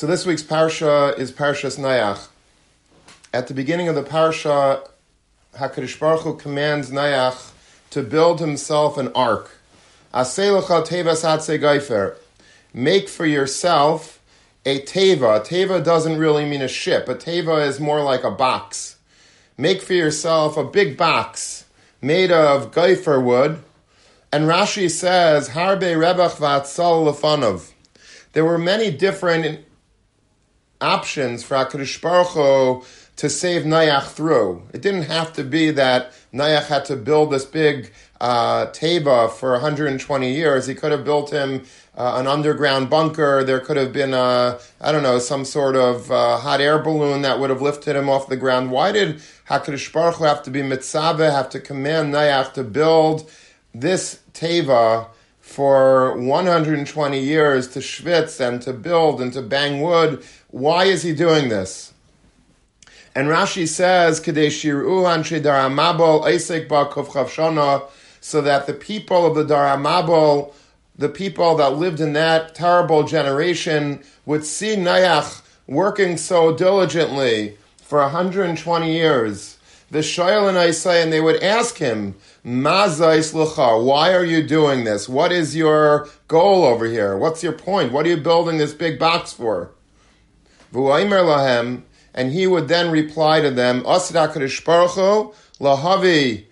So this week's parsha is Parshas Nayach. At the beginning of the parsha, Hakadosh Baruch Hu commands Nayach to build himself an ark. Make for yourself a teva. Teva doesn't really mean a ship. A teva is more like a box. Make for yourself a big box made of geifer wood. And Rashi says, Harbe rebach Vatsal lefanov. There were many different options for HaKadosh Baruch Hu to save Nayach through. It didn't have to be that Nayach had to build this big uh, teva for 120 years. He could have built him uh, an underground bunker. There could have been, a, I don't know, some sort of uh, hot air balloon that would have lifted him off the ground. Why did HaKadosh Baruch Hu have to be mitzvah, have to command Nayach to build this teva for 120 years to schwitz and to build and to bang wood? Why is he doing this? And Rashi says, so that the people of the Dar Mabul, the people that lived in that terrible generation, would see Nayach working so diligently for 120 years. The Shoyal and Isai, and they would ask him, why are you doing this? What is your goal over here? What's your point? What are you building this big box for? And he would then reply to them, Asid lahavi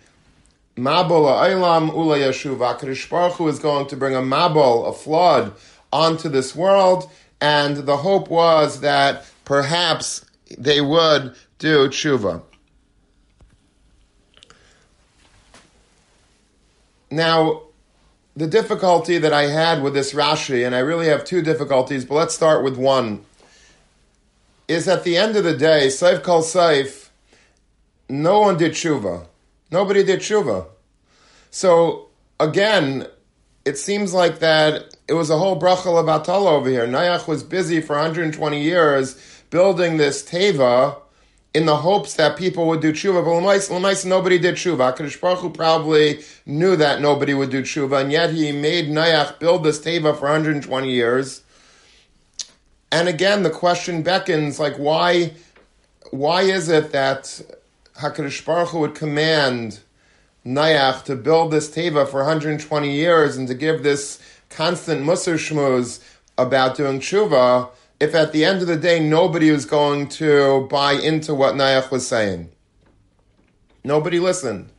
mabul ha'olam ula yashuv. HaKadosh is going to bring a mabul, a flood, onto this world, and the hope was that perhaps they would do tshuva. Now, the difficulty that I had with this Rashi, and I really have two difficulties, but let's start with one is at the end of the day, Saif Kal Saif, no one did tshuva. Nobody did tshuva. So again, it seems like that it was a whole bracha levatala over here. Nayach was busy for 120 years building this teva in the hopes that people would do tshuva. But Lamais, nobody did tshuva. Kadosh Baruch Hu probably knew that nobody would do tshuva, and yet he made Nayach build this teva for 120 years. And again, the question beckons, like, why, why is it that HaKadosh Baruch Hu would command Nayach to build this teva for 120 years and to give this constant musar shmuz about doing tshuva, if at the end of the day nobody was going to buy into what Nayach was saying? Nobody listened.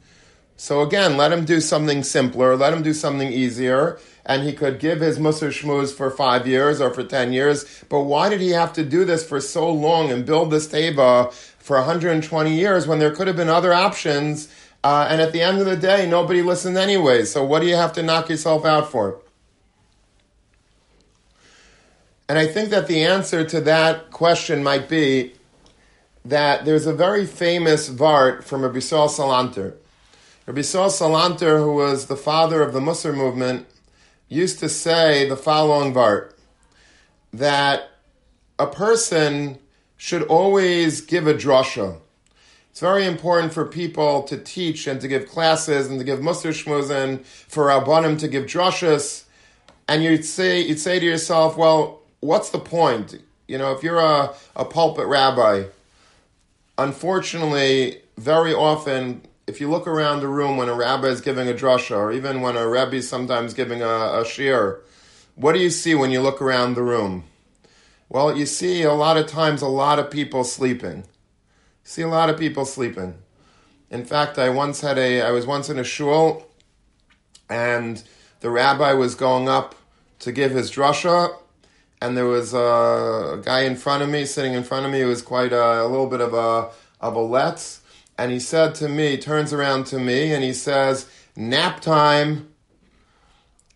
So again, let him do something simpler, let him do something easier, and he could give his Musar Shmuz for five years or for ten years. But why did he have to do this for so long and build this Teva for 120 years when there could have been other options? Uh, and at the end of the day, nobody listened anyway. So what do you have to knock yourself out for? And I think that the answer to that question might be that there's a very famous Vart from Rabbi Saul Salanter. Rabbi Saul Salanter, who was the father of the Musar movement, used to say the following vart that a person should always give a drasha. It's very important for people to teach and to give classes and to give Musar Shmuzen, for Rabbanim to give drashas. And you'd say, you'd say to yourself, well, what's the point? You know, if you're a, a pulpit rabbi, unfortunately, very often if you look around the room when a rabbi is giving a drasha, or even when a rabbi is sometimes giving a, a shir, what do you see when you look around the room? Well, you see a lot of times a lot of people sleeping. You see a lot of people sleeping. In fact, I once had a, I was once in a shul, and the rabbi was going up to give his drasha, and there was a, guy in front of me, sitting in front of me, who was quite a, a little bit of a of a letz, and he said to me, turns around to me, and he says, nap time.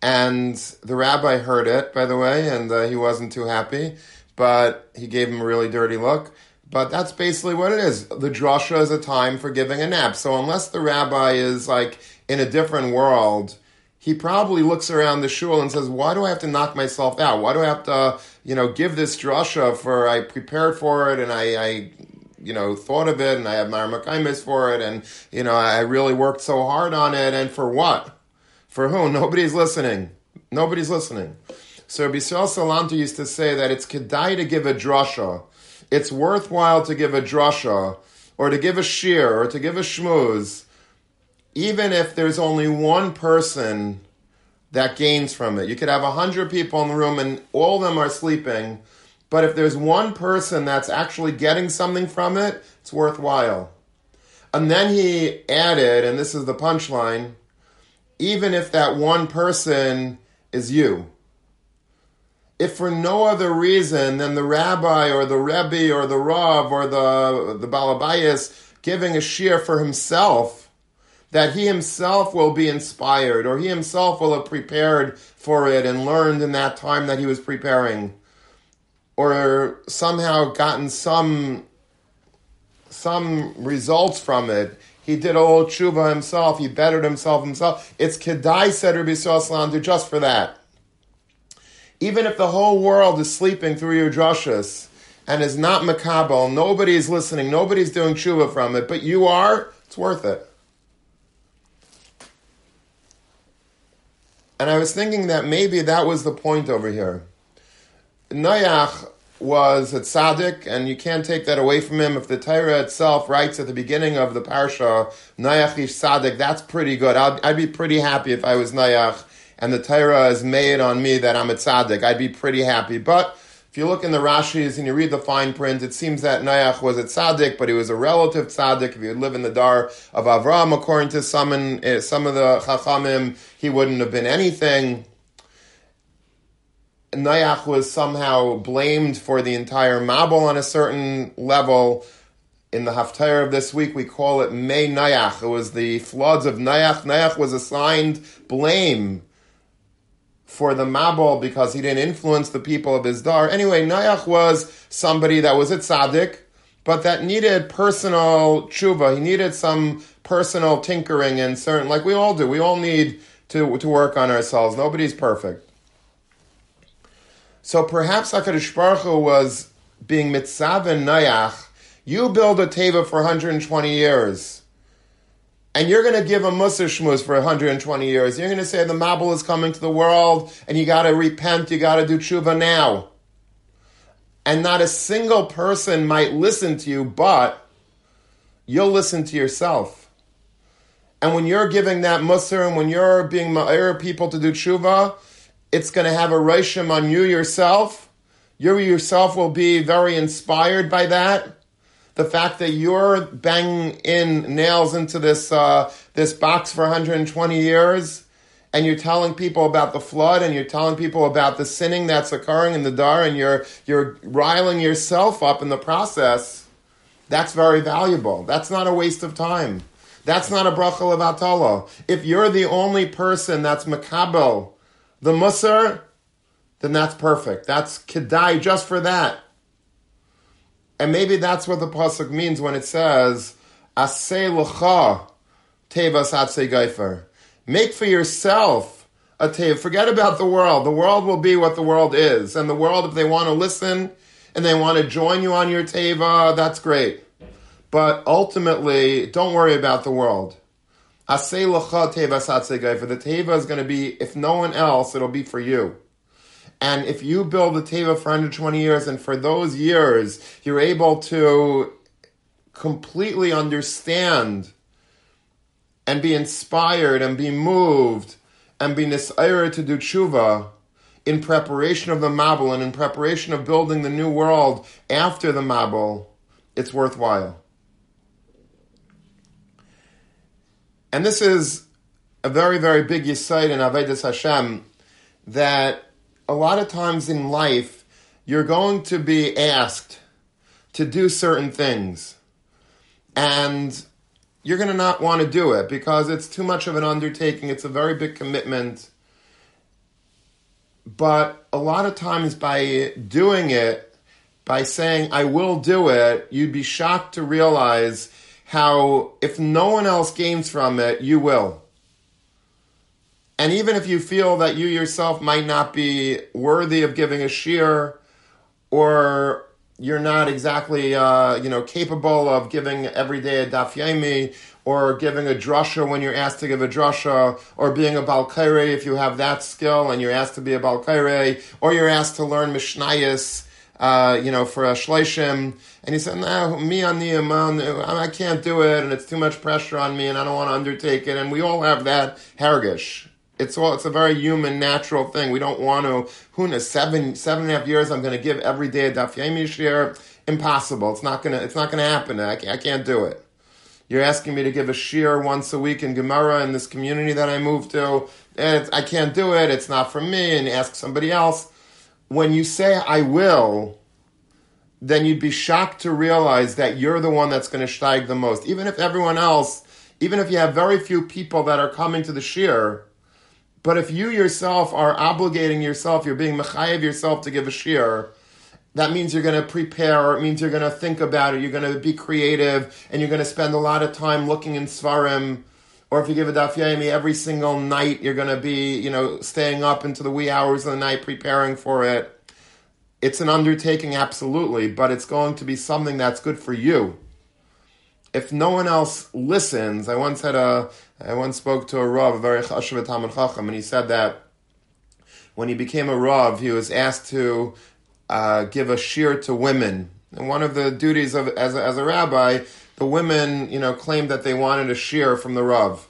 And the rabbi heard it, by the way, and uh, he wasn't too happy, but he gave him a really dirty look. But that's basically what it is. The drasha is a time for giving a nap. So unless the rabbi is like in a different world, he probably looks around the shul and says, "Why do I have to knock myself out? Why do I have to, you know, give this drasha for I prepared for it and I, I you know, thought of it and I have my Makaimis for it and, you know, I really worked so hard on it and for what? For who? Nobody's listening. Nobody's listening. So Rabbi Yisrael Salanter used to say that it's kedai to give a drasha. It's worthwhile to give a drasha, or to give a shir, or to give a shmooze, even if there's only one person that gains from it. You could have a hundred people in the room and all of them are sleeping, but if there's one person that's actually getting something from it, it's worthwhile. And then he added, and this is the punchline, even if that one person is you. If for no other reason than the rabbi or the rebbe or the rav or the, the balabayas giving a shir for himself, that he himself will be inspired or he himself will have prepared for it and learned in that time that he was preparing or somehow gotten some some results from it. He did a little tshuva himself. He bettered himself himself. It's kedai said Rabbi Yisrael just for that. Even if the whole world is sleeping through your drushes and is not makabel, nobody's listening, nobody's doing tshuva from it, but you are, it's worth it. And I was thinking that maybe that was the point over here. Noach was a tzaddik, and you can't take that away from him. If the Torah itself writes at the beginning of the parsha, Noach is tzaddik, that's pretty good. I'd, I'd be pretty happy if I was Noach, and the Torah is made on me that I'm a tzaddik. I'd be pretty happy. But if you look in the Rashis and you read the fine print, it seems that Noach was a tzaddik, but he was a relative tzaddik. If he would live in the dar of Avram, according to some, in, eh, some of the Chachamim, he wouldn't have been anything. Noach was somehow blamed for the entire Mabul on a certain level. In the Haftarah of this week, we call it May Noach. It was the floods of Noach. Noach was assigned blame for the Mabul because he didn't influence the people of his dar. Anyway, Noach was somebody that was a tzaddik, but that needed personal tshuva. He needed some personal tinkering and certain, like we all do. We all need to, to work on ourselves. Nobody's perfect. So perhaps HaKadosh Baruch Hu was being mitzav and Noach. You build a teva for 120 years and you're going to give a Musar Shmuz for 120 years. You're going to say the Mabul is coming to the world and you got to repent, you got to do tshuva now. And not a single person might listen to you, but you'll listen to yourself. And when you're giving that Musar and when you're being Ma'ir people to do tshuva, it's going to have a Rishim on you yourself. You yourself will be very inspired by that the fact that you're banging in nails into this uh, this box for 120 years, and you're telling people about the flood, and you're telling people about the sinning that's occurring in the dar, and you're you're riling yourself up in the process. That's very valuable. That's not a waste of time. That's not a bracha levatala. If you're the only person that's makabel, the musar, then that's perfect. That's kedai just for that. And maybe that's what the pasuk means when it says, "Asay l'cha tevas atzei geifer." Make for yourself a teva. Forget about the world. The world will be what the world is, and the world, if they want to listen and they want to join you on your teva, that's great. But ultimately, don't worry about the world. Asay l'cha tevas atzei geifer. The teva is going to be, if no one else, it'll be for you. And if you build the teva for 120 years, and for those years you're able to completely understand and be inspired and be moved and be nisayra to do tshuva in preparation of the Mabul and in preparation of building the new world after the Mabul, it's worthwhile. And this is a very, very big yisaid in Avedis Hashem that a lot of times in life, you're going to be asked to do certain things. And you're going to not want to do it because it's too much of an undertaking. It's a very big commitment. But a lot of times, by doing it, by saying, I will do it, you'd be shocked to realize how, if no one else gains from it, you will. And even if you feel that you yourself might not be worthy of giving a shir, or you're not exactly, uh, you know, capable of giving every day a daf yomi, or giving a drasha when you're asked to give a drasha, or being a balkaire if you have that skill and you're asked to be a balkaire, or you're asked to learn mishnayis, uh, you know, for a shleishim. And he said, no, me on the amount, I can't do it, and it's too much pressure on me, and I don't want to undertake it. And we all have that hergish. It's all, it's a very human, natural thing. We don't want to, who knows, seven, seven and a half years, I'm going to give every day a daf yomi shir. Impossible. It's not going to, it's not going to happen. I can't, I can't do it. You're asking me to give a shir once a week in Gemara in this community that I moved to. And I can't do it. It's not for me. And ask somebody else. When you say I will, then you'd be shocked to realize that you're the one that's going to steig the most. Even if everyone else, even if you have very few people that are coming to the shir, but if you yourself are obligating yourself, you're being mechayev yourself to give a shir, that means you're going to prepare, or it means you're going to think about it, you're going to be creative, and you're going to spend a lot of time looking in Svarim. Or if you give a daf yomi every single night, you're going to be, you know, staying up into the wee hours of the night preparing for it. It's an undertaking, absolutely, but it's going to be something that's good for you. If no one else listens, I once had a, I once spoke to a rav, a very chashuv Talmud Chacham, and he said that when he became a rav, he was asked to uh, give a shir to women. And one of the duties of as a, as a rabbi, the women, you know, claimed that they wanted a shir from the Rav.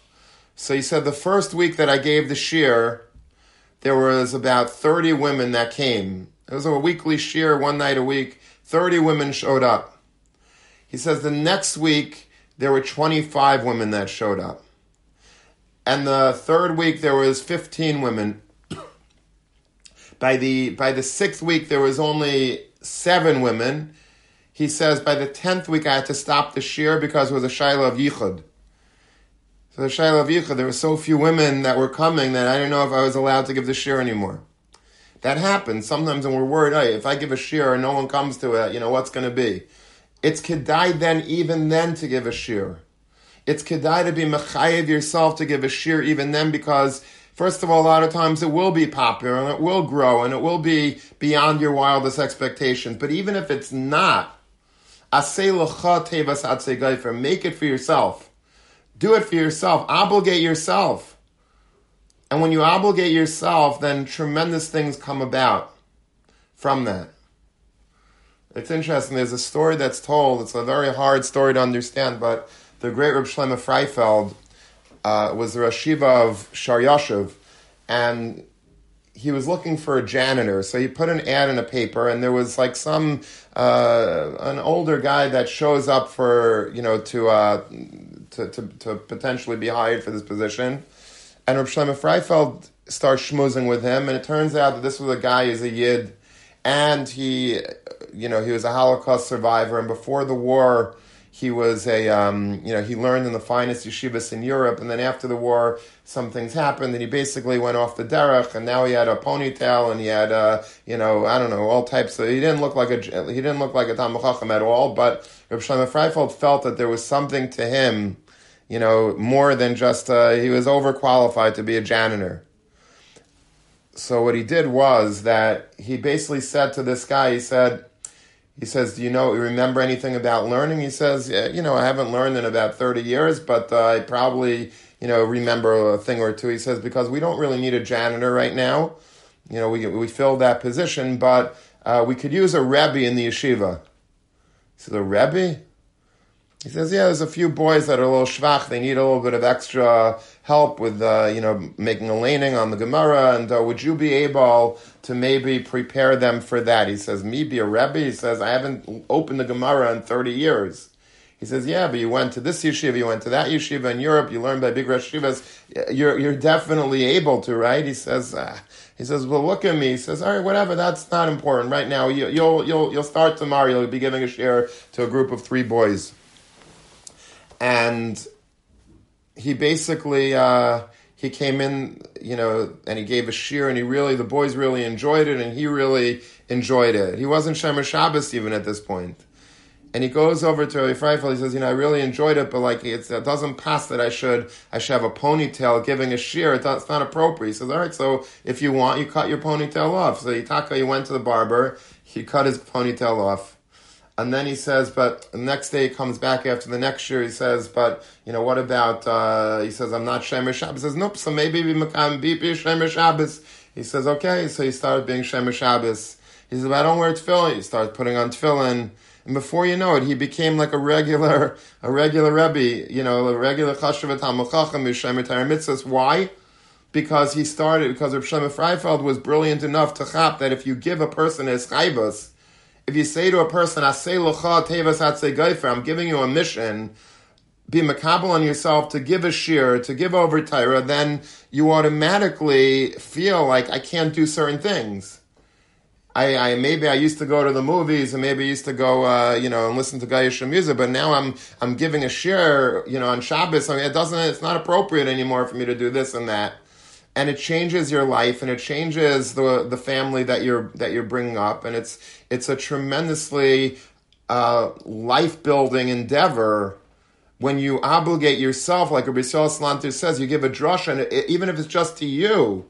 So he said the first week that I gave the shir, there was about 30 women that came. It was a weekly shir, one night a week. 30 women showed up. He says the next week, there were 25 women that showed up. And the third week, there was 15 women by the by the sixth week, there was only seven women. He says by the tenth week, I had to stop the shir because it was a shaila of yichud. So the shaila of yichud, there were so few women that were coming that I didn't know if I was allowed to give the shir anymore. That happens sometimes, and we're worried. Hey, if I give a shir and no one comes to it, you know what's going to be. It's kedai then, even then, to give a shir. It's kedai to be mechayev yourself to give a shir even then because First of all, a lot of times it will be popular and it will grow and it will be beyond your wildest expectations. But even if it's not, make it for yourself. Do it for yourself. Obligate yourself. And when you obligate yourself, then tremendous things come about from that. It's interesting. There's a story that's told. It's a very hard story to understand, but the great Reb Shlomo Freifeld uh, was the Rashiva of Shor Yoshuv, and he was looking for a janitor. So he put an ad in a paper, and there was like some uh, an older guy that shows up for you know to, uh, to, to to potentially be hired for this position. And Reb Shlomo Freifeld starts schmoozing with him, and it turns out that this was a guy who's a yid, and he, you know, he was a Holocaust survivor, and before the war he was a, um, you know, he learned in the finest yeshivas in Europe, and then after the war, some things happened, and he basically went off the derech, and now he had a ponytail, and he had, uh, you know, I don't know, all types of. He didn't look like a, he didn't look like a Talmud at all, but Reb Shlomo Freifeld felt that there was something to him, you know, more than just uh, he was overqualified to be a janitor. So what he did was that he basically said to this guy, he said he says, "Do you know? Remember anything about learning?" He says, yeah, "You know, I haven't learned in about thirty years, but uh, I probably, you know, remember a thing or two. He says because we don't really need a janitor right now. You know, we we filled that position, but uh, we could use a rebbe in the yeshiva." He says, "A rebbe?" He says, "Yeah, there's a few boys that are a little schwach. They need a little bit of extra help with, uh, you know, making a laning on the Gemara. And uh, would you be able to maybe prepare them for that?" He says, "Me be a rebbe." He says, "I haven't opened the Gemara in thirty years." He says, "Yeah, but you went to this yeshiva, you went to that yeshiva in Europe, you learned by big yeshivas. You're you're definitely able to, right?" He says. Uh, he says, "Well, look at me." He says, "All right, whatever. That's not important right now. You, will you'll you'll start tomorrow. You'll be giving a share to a group of three boys." And he basically uh, he came in, you know, and he gave a shir, and he really the boys really enjoyed it, and he really enjoyed it. He wasn't Shemer Shabbos even at this point. And he goes over to Rabbi He says, "You know, I really enjoyed it, but like it doesn't pass that I should I should have a ponytail giving a shear. It's not appropriate." He says, "All right, so if you want, you cut your ponytail off." So Yitaka, he went to the barber. He cut his ponytail off. And then he says, but the next day he comes back after the next year. He says, but you know what about? Uh, he says, I'm not Shemer Shabbos. He says, nope. So maybe we beep be Shemer Shabbos. He says, okay. So he started being Shemer Shabbos. He says, but I don't wear tefillin. He starts putting on tefillin. And before you know it, he became like a regular, a regular Rebbe, you know, a regular Chashavat HaMachacham, Yishemer Mitzvahs. Why? Because he started, because Reb Shlomo Freifeld was brilliant enough to chap that if you give a person his chaybas, if you say to a person, I say tevas I'm giving you a mission, be makabel on yourself to give a shir, to give over Torah, then you automatically feel like I can't do certain things. I, I, maybe I used to go to the movies and maybe I used to go, uh, you know, and listen to Gayish music, but now I'm I'm giving a share, you know, on Shabbos. I mean, it doesn't, it's not appropriate anymore for me to do this and that and it changes your life and it changes the the family that you're that you're bringing up and it's it's a tremendously uh, life building endeavor when you obligate yourself like Rabbi Salanter says you give a drush and it, even if it's just to you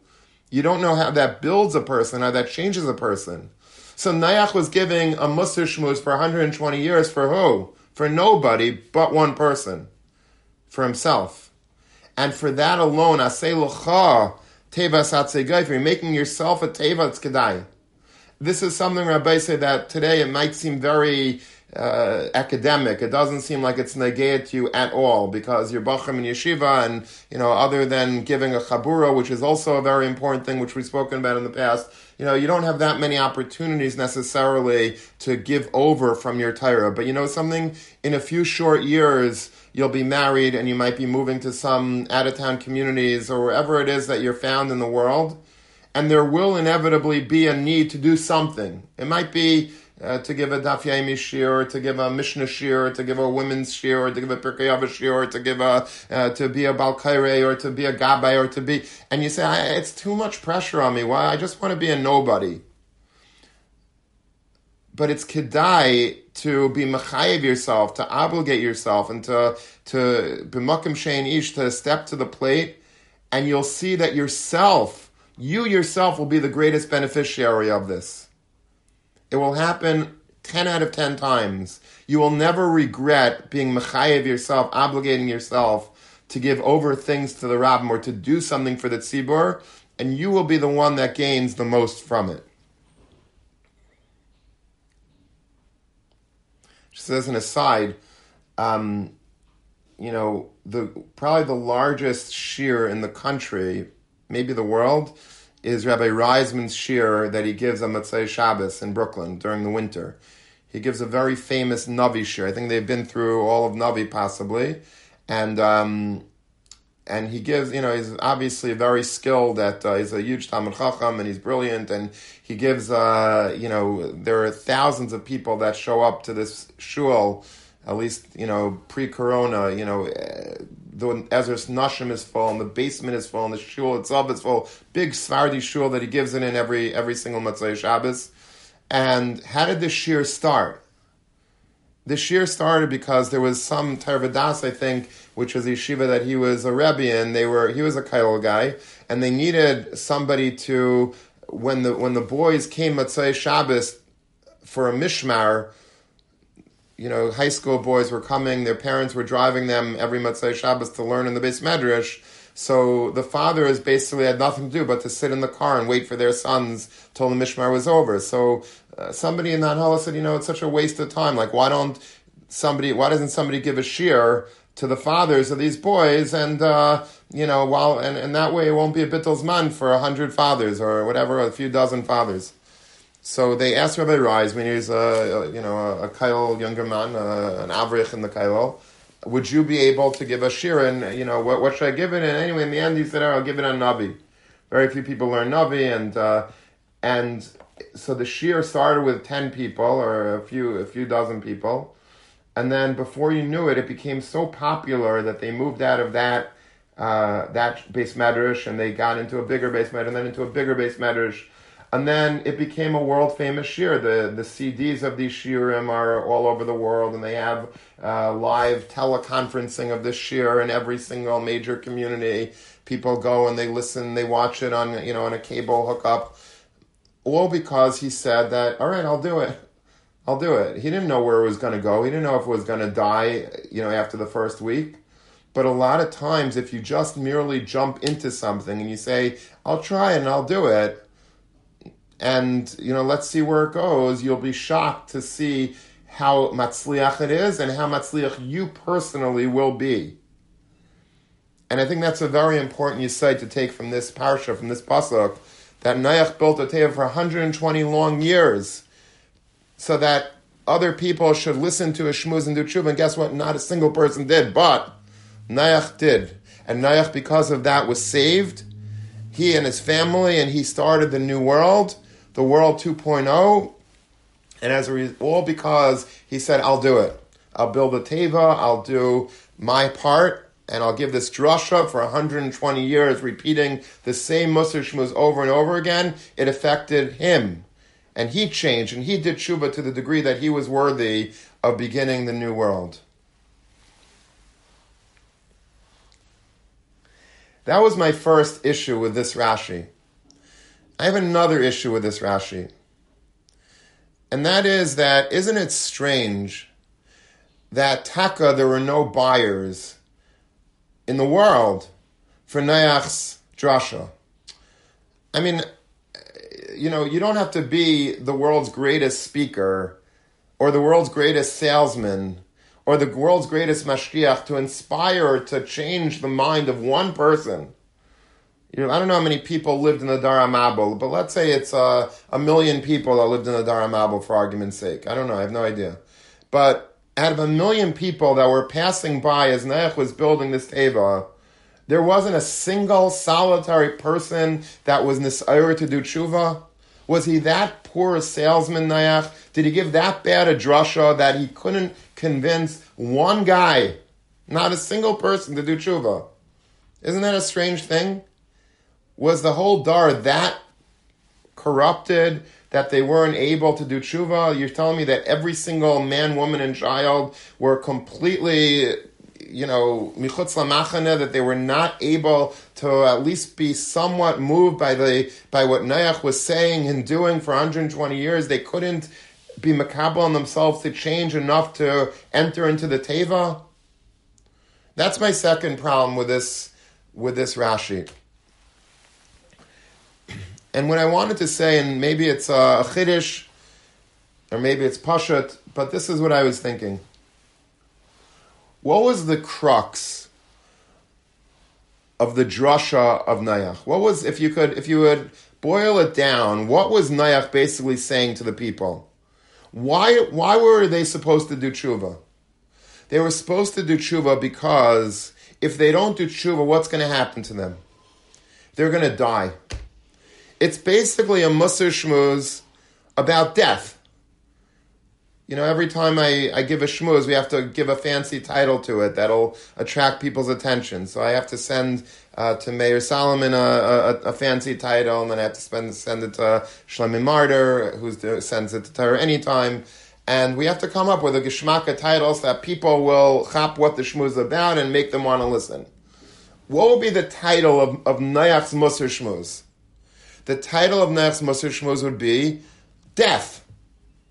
you don't know how that builds a person how that changes a person so Nayach was giving a Musar Shmuz for 120 years for who? For nobody but one person. For himself. And for that alone, asay locha teva you're making yourself a teva kedai. This is something Rabbi said that today it might seem very uh, academic. It doesn't seem like it's negate to you at all because you're bachim and yeshiva, and you know, other than giving a chabura, which is also a very important thing, which we've spoken about in the past. You know, you don't have that many opportunities necessarily to give over from your Torah. But you know something? In a few short years, you'll be married and you might be moving to some out of town communities or wherever it is that you're found in the world. And there will inevitably be a need to do something. It might be uh, to give a Daf Yomi shir, or to give a Mishnah shir, or to give a women's shir, or to give a Pirkei Avos shir, or to give a uh, to be a Balkaire, or to be a Gabbai, or to be, and you say it's too much pressure on me. Why? I just want to be a nobody. But it's kedai to be mechayev yourself, to obligate yourself, and to to b'makim shein ish to step to the plate, and you'll see that yourself, you yourself, will be the greatest beneficiary of this. It will happen ten out of ten times. You will never regret being mechayev yourself, obligating yourself to give over things to the rabbim or to do something for the tzibur, and you will be the one that gains the most from it. Just as an aside, um, you know, the probably the largest shear in the country, maybe the world, is Rabbi Reisman's shear that he gives on Motzei Shabbos in Brooklyn during the winter. He gives a very famous Navi shear. I think they've been through all of Navi possibly, and um, and he gives, you know, he's obviously very skilled at, uh, he's a huge Talmud Chacham and he's brilliant and he gives, uh, you know, there are thousands of people that show up to this shul, at least, you know, pre-corona, you know, uh, the Ezras Nashim is full and the basement is full and the shul itself is full. Big Svardi shul that he gives it in every, every single Motzei Shabbos. And how did this shir start? The shir started because there was some Torah Vodaas, I think, which was a yeshiva that he was a rebbe in. They were he was a kail guy, and they needed somebody to when the when the boys came Motzei Shabbos for a mishmar. You know, high school boys were coming. Their parents were driving them every Motzei Shabbos to learn in the beis medrash. So the fathers basically had nothing to do but to sit in the car and wait for their sons till the mishmar was over. So uh, somebody in that hall said, you know, it's such a waste of time. Like, why don't somebody, why doesn't somebody give a shear to the fathers of these boys? And, uh, you know, while, and, and that way it won't be a bittel's man for a hundred fathers or whatever, a few dozen fathers. So they asked Rabbi Rise when he was a, a you know a, a Kail younger man, uh, an avrich in the Kail, would you be able to give a shir and you know what what should I give it? And anyway, in the end, he said, oh, "I'll give it on Navi." Very few people learn Navi, and uh, and so the shir started with ten people or a few a few dozen people, and then before you knew it, it became so popular that they moved out of that uh, that beis medrash and they got into a bigger beis medrash and then into a bigger beis medrash. And then it became a world famous shir. The the CDs of these shirim are all over the world, and they have uh, live teleconferencing of this shir in every single major community. People go and they listen, they watch it on you know on a cable hookup all because he said that, all right, I'll do it. I'll do it. He didn't know where it was going to go. He didn't know if it was going to die, you know, after the first week. But a lot of times, if you just merely jump into something and you say, I'll try and I'll do it, and, you know, let's see where it goes, you'll be shocked to see how matzliach it is and how matzliach you personally will be. And I think that's a very important insight to take from this parsha, from this pasuk, that Noach built a teva for 120 long years, so that other people should listen to a shmuz and do tshuva. And guess what? Not a single person did, but Noach did. And Noach, because of that, was saved. He and his family, and he started the new world, the world 2.0. And as a result, all because he said, I'll do it. I'll build a teva, I'll do my part, and I'll give this drasha for 120 years, repeating the same Musar Shmuz over and over again. It affected him. And he changed, and he did tshuva to the degree that he was worthy of beginning the new world. That was my first issue with this Rashi. I have another issue with this Rashi. And that is that, isn't it strange that Taka, there were no buyers in the world for Noach's drasha? I mean, you know, you don't have to be the world's greatest speaker or the world's greatest salesman or the world's greatest mashgiach to inspire to change the mind of one person. You know, I don't know how many people lived in the Dar HaMabul, but let's say it's uh, a million people that lived in the Dar HaMabul for argument's sake. I don't know. I have no idea. But out of a million people that were passing by as Noach was building this teva, there wasn't a single solitary person that was nisayr to do tshuva. Was he that poor a salesman, Noach? Did he give that bad a drasha that he couldn't convince one guy, not a single person, to do tshuva? Isn't that a strange thing? Was the whole dar that corrupted that they weren't able to do tshuva? You're telling me that every single man, woman, and child were completely you know, michutz lamachane, that they were not able to at least be somewhat moved by the by what Noach was saying and doing for 120 years. They couldn't be makabel on themselves to change enough to enter into the teva. That's my second problem with this with this Rashi. And what I wanted to say, and maybe it's uh, a chiddush, or maybe it's pashat, but this is what I was thinking. What was the crux of the drasha of Nayach? What was, if you could, if you would boil it down, what was Nayach basically saying to the people? Why, why were they supposed to do tshuva? They were supposed to do tshuva because if they don't do tshuva, what's going to happen to them? They're going to die. It's basically a Musar Shmuz about death. You know, every time I, I give a shmooze, we have to give a fancy title to it that'll attract people's attention. So I have to send uh, to Meir Solomon a, a, a, fancy title, and then I have to spend, send it to Shlomi Marder, who sends it to Torah anytime. And we have to come up with a geshmaka titles that people will chop what the shmooze is about and make them want to listen. What would be the title of, of Nayach's Musar Shmooze? The title of Nayach's Musar Shmooze would be Death.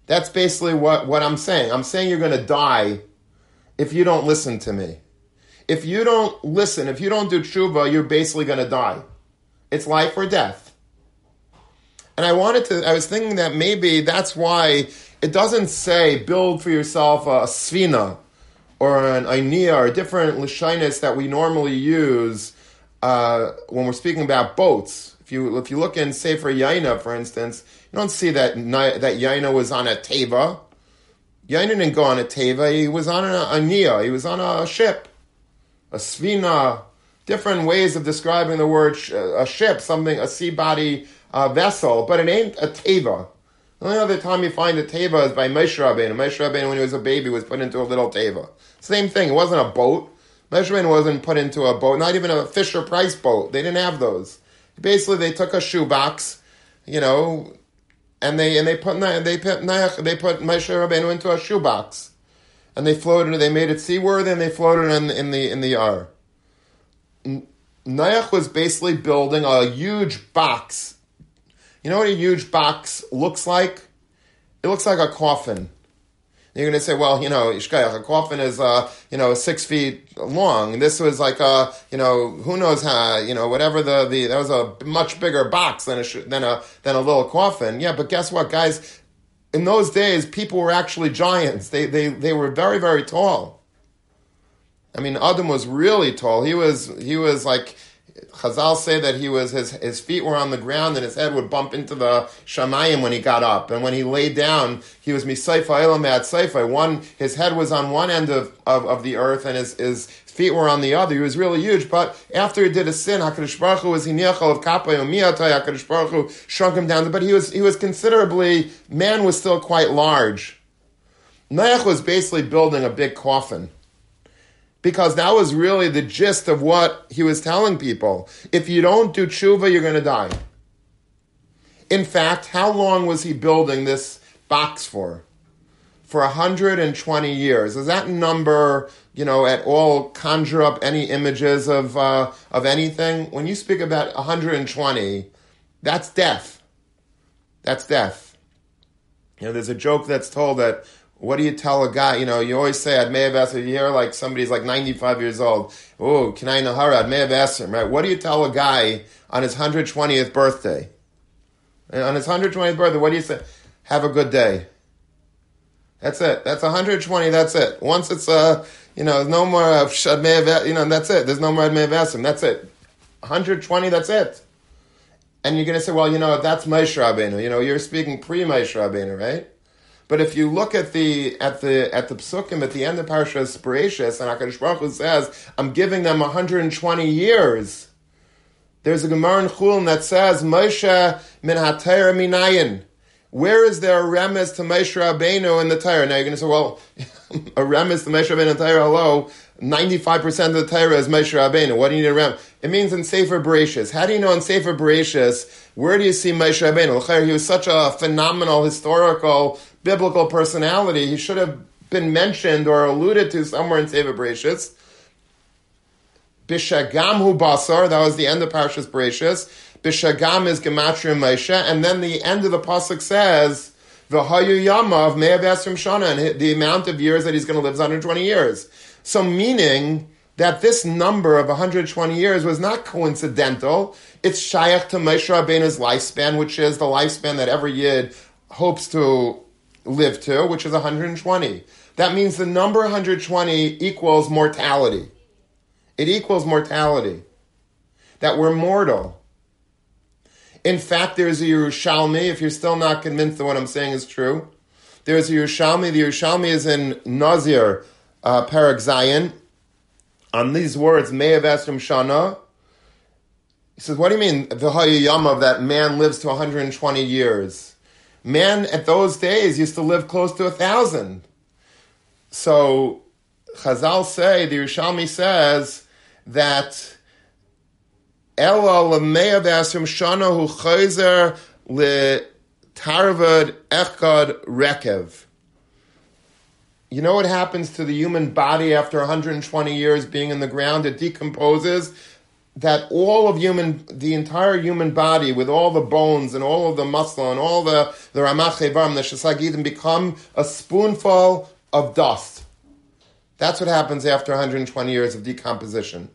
That's basically what, what I'm saying. I'm saying you're going to die if you don't listen to me. If you don't listen, if you don't do tshuva, you're basically going to die. It's life or death. And I wanted to, I was thinking that maybe that's why it doesn't say build for yourself a svina or an ainia or different lishinas that we normally use uh, when we're speaking about boats. If you, if you look in Sefer Yaina, for instance, you don't see that that Yaina was on a teva. Yaina didn't go on a teva. He was on a, a nia. He was on a ship, a svina. Different ways of describing the word sh- a ship, something a sea body uh, vessel, but it ain't a teva. The only other time you find a teva is by Moshe Rabbeinu. Moshe Rabbeinu, when he was a baby, was put into a little teva. Same thing. It wasn't a boat. Moshe wasn't put into a boat. Not even a Fisher Price boat. They didn't have those. Basically, they took a shoebox, you know, and they and they put they put they put Moshe Rabbeinu into a shoebox, and they floated. They made it seaworthy, and they floated in, in the in the yar. Noach was basically building a huge box. You know what a huge box looks like? It looks like a coffin. You're going to say, well, you know, a coffin is, uh, you know, six feet long. This was like a, you know, who knows how, you know, whatever the, the that was a much bigger box than a than a than a little coffin. Yeah, but guess what, guys? In those days, people were actually giants. They they they were very very tall. I mean, Adam was really tall. He was he was like Chazal say that he was his his feet were on the ground and his head would bump into the shamayim when he got up, and when he laid down, he was misayfa elamad seifa. One his head was on one end of, of, of the earth and his his feet were on the other. He was really huge. But after he did a sin, Hakadosh Baruch Hu was hiniachal of kapay umiyatai. Hakadosh Baruch Hu shrunk him down, but he was he was considerably man was still quite large. Noach was basically building a big coffin because that was really the gist of what he was telling people. If you don't do tshuva, you're going to die. In fact, how long was he building this box for? For 120 years. Does that number, you know, at all conjure up any images of, uh, of anything? When you speak about 120, that's death. That's death. You know, there's a joke that's told that what do you tell a guy? You know, you always say, I'd may have asked, you hear like somebody's like 95 years old. Oh, can I nahara? I'd may have asked him, right? What do you tell a guy on his 120th birthday? On his 120th birthday, what do you say? Have a good day. That's it. That's 120. That's it. Once it's, uh, you know, no more, uh, I may have, you know, that's it. There's no more I may have asked him. That's it. 120, that's it. And you're going to say, well, you know, that's Moshe Rabbeinu. You know, you're speaking pre-Moshe Rabbeinu, right? But if you look at the at the at the psukim at the end of Parashas Bereshis, and Hakadosh Baruch Hu says, "I'm giving them 120 years." There's a Gemara in Chulin that says, "Moshe min minayin." Where is there a remez to Moshe Rabbeinu in the Torah? Now you're going to say, well, a remez to Moshe Rabbeinu in the Torah, hello, 95% of the Torah is Moshe Rabbeinu. What do you need a rem? It means in Sefer Bereshis. How do you know in Sefer Bereshis, where do you see Moshe Rabbeinu? He was such a phenomenal historical biblical personality, he should have been mentioned or alluded to somewhere in Sefer Bereshis. Bishagam hu basar, that was the end of Parshas Bereshis. Bishagam is Gematria Moshe, and then the end of the pasuk says, V'hayu yamav me'av esrim shana, and the amount of years that he's going to live is 120 years. So meaning that this number of 120 years was not coincidental. It's shaykh to Moshe Rabbeinu's lifespan, which is the lifespan that every yid hopes to live to, which is 120. That means the number 120 equals mortality. It equals mortality. That we're mortal. In fact, there's a Yerushalmi, if you're still not convinced that what I'm saying is true. There's a Yerushalmi. The Yerushalmi is in Nazir, uh, Perek Zayin. On these words, Me'av Esrim Shana. He says, what do you mean, the Hayyam of that man lives to 120 years? Man at those days used to live close to a thousand. So Chazal say, the Yerushalmi says that Ela lemeya v'asrim shana hu chayzer le tarvad echad rekev. You know what happens to the human body after 120 years being in the ground? It decomposes that all of human, the entire human body, with all the bones and all of the muscle and all the the ramach the shasagidim, become a spoonful of dust. That's what happens after 120 years of decomposition.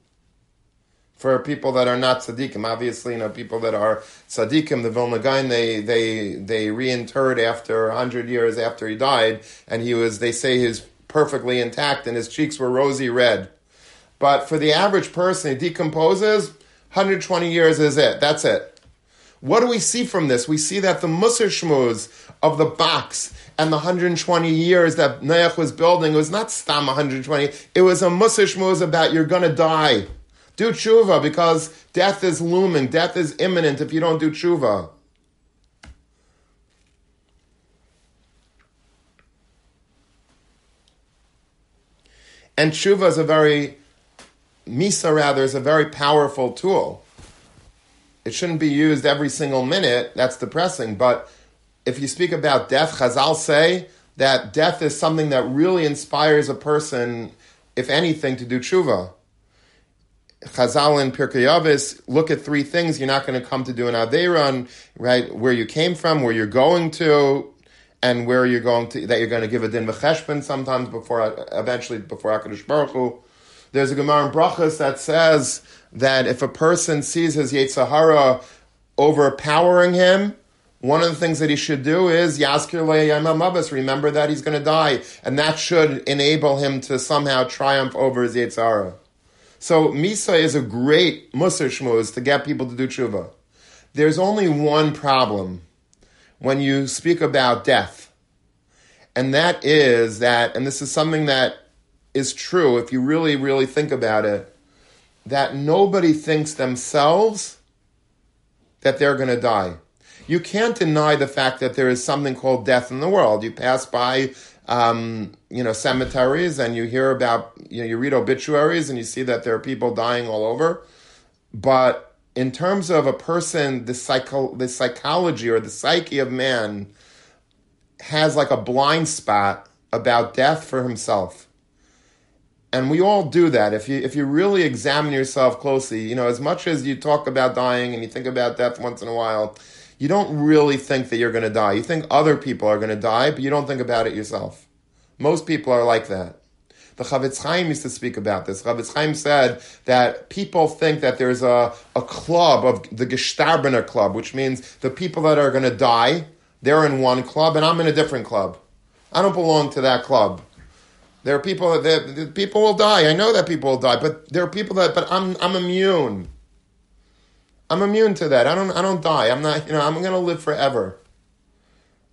For people that are not tzaddikim, obviously, you know, people that are tzaddikim, the Vilna Gaon, they they they reinterred after 100 years after he died, and he was, they say, he was perfectly intact, and his cheeks were rosy red. But for the average person, it decomposes, 120 years is it. That's it. What do we see from this? We see that the Musar Shmuz of the box and the 120 years that Noach was building was not Stam 120. It was a Musar Shmuz about you're going to die. Do tshuva because death is looming. Death is imminent if you don't do tshuva. And tshuva is a very Misa, rather, is a very powerful tool. It shouldn't be used every single minute. That's depressing. But if you speak about death, Chazal say that death is something that really inspires a person, if anything, to do tshuva. Chazal and Pirkei Avos look at three things you're not going to come to do an Adeiran, right? Where you came from, where you're going to, and where you're going to that you're going to give a din v'cheshbon sometimes before eventually before Hakadosh Baruch Hu. There's a Gemara in Brachas that says that if a person sees his Yetzer Hara overpowering him, one of the things that he should do is Yaskir Mabas, remember that he's going to die, and that should enable him to somehow triumph over his Yetzer Hara. So Misa is a great Musar Shmuz to get people to do tshuva. There's only one problem when you speak about death, and that is that, and this is something that is true if you really, really think about it, that nobody thinks themselves that they're going to die. You can't deny the fact that there is something called death in the world. You pass by, um, you know, cemeteries and you hear about, you know, you read obituaries and you see that there are people dying all over. But in terms of a person, the psycho, the psychology or the psyche of man has like a blind spot about death for himself and we all do that if you if you really examine yourself closely you know as much as you talk about dying and you think about death once in a while you don't really think that you're going to die you think other people are going to die but you don't think about it yourself most people are like that the Chafetz Chaim used to speak about this. Chafetz Chaim said that people think that there's a, a club of the Gestarbener club, which means the people that are going to die, they're in one club, and I'm in a different club. I don't belong to that club. There are people that people will die. I know that people will die, but there are people that. But I'm I'm immune. I'm immune to that. I don't I don't die. I'm not. You know. I'm to live forever.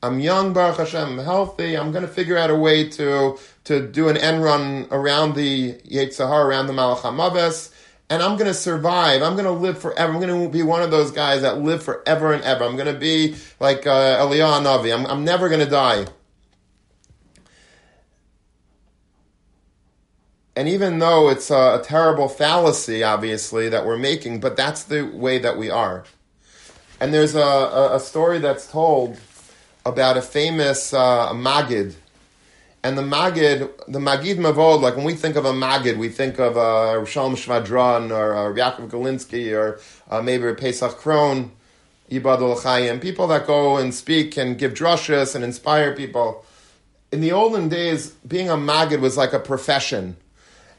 I'm young, Baruch Hashem. I'm healthy. I'm to figure out a way to to do an end run around the Yetzer Hara, around the Malach Hamaves, and I'm to survive. I'm to live forever. I'm to be one of those guys that live forever and ever. I'm to be like uh, Eliyahu Navi. I'm, I'm never to die. And even though it's a, a, terrible fallacy, obviously, that we're making, but that's the way that we are. And there's a, a, a story that's told about a famous uh, Magid. And the Magid, the Magid Mavod, like when we think of a Magid, we think of uh, Shalom Schwadron or uh, Yaakov Galinsky or uh, maybe Pesach Krohn, Ibadul Chayim, people that go and speak and give drushes and inspire people. In the olden days, being a Magid was like a profession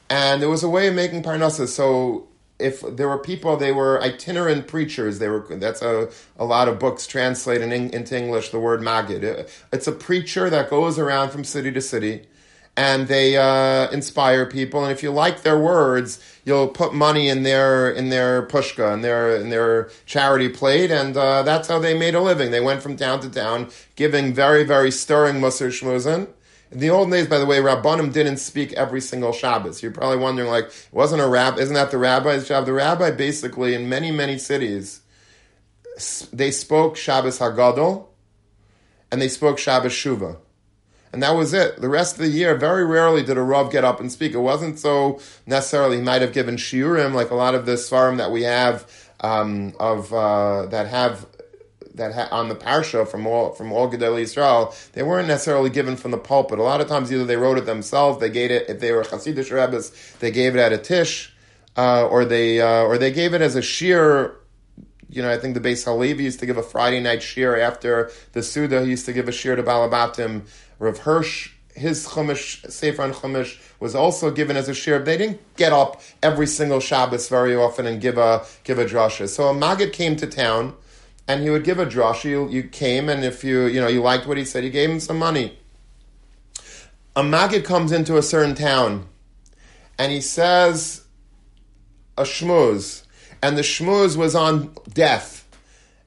and there was a way of making parnassus. So if there were people, they were itinerant preachers. They were that's a, a lot of books translated in, into English. The word magid. It's a preacher that goes around from city to city, and they uh, inspire people. And if you like their words, you'll put money in their in their pushka in their in their charity plate, and uh, that's how they made a living. They went from town to town, giving very very stirring musar shmuzin in the old days, by the way, Rabbanim didn't speak every single Shabbos. You're probably wondering, like, wasn't a rab? Isn't that the rabbi's job? The rabbi, basically, in many many cities, they spoke Shabbos Hagadol, and they spoke Shabbos Shuva, and that was it. The rest of the year, very rarely did a rav get up and speak. It wasn't so necessarily. He might have given shiurim, like a lot of the svarim that we have um, of uh, that have that ha- on the parsha from all from all Gedolei Israel, they weren't necessarily given from the pulpit. A lot of times, either they wrote it themselves, they gave it if they were Hasidic rabbis, they gave it at a tish, uh, or they uh, or they gave it as a shiur. You know, I think the Beis Halevi used to give a Friday night shiur after the Suda. He used to give a shiur to Balabatim. Rav Hirsch his chumash, Sefer and chumash, was also given as a shiur. They didn't get up every single Shabbos very often and give a give a drasha. So a maggid came to town and he would give a drush. You, you came, and if you you know you liked what he said, you gave him some money. A maggid comes into a certain town, and he says a shmuz, and the shmuz was on death.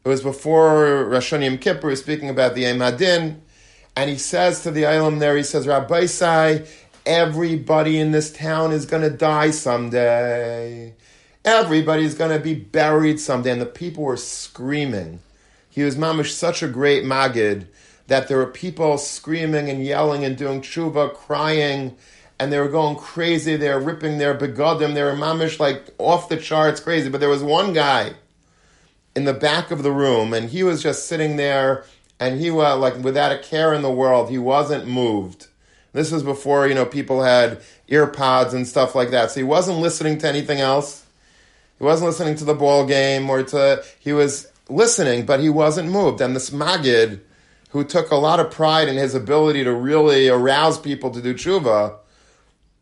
It was before Rosh Yom Kippur, speaking about the Yom Hadin, and he says to the Ilam there, he says, Rabbi Sai, everybody in this town is going to die someday. Everybody's going to be buried someday. And the people were screaming. He was mamish such a great magid that there were people screaming and yelling and doing tshuva, crying, and they were going crazy. They were ripping their begodim. They were mamish like off the charts crazy. But there was one guy in the back of the room, and he was just sitting there, and he was like without a care in the world. He wasn't moved. This was before you know people had earpods and stuff like that, so he wasn't listening to anything else. He wasn't listening to the ball game or to, he was listening, but he wasn't moved. And this Magid who took a lot of pride in his ability to really arouse people to do tshuva,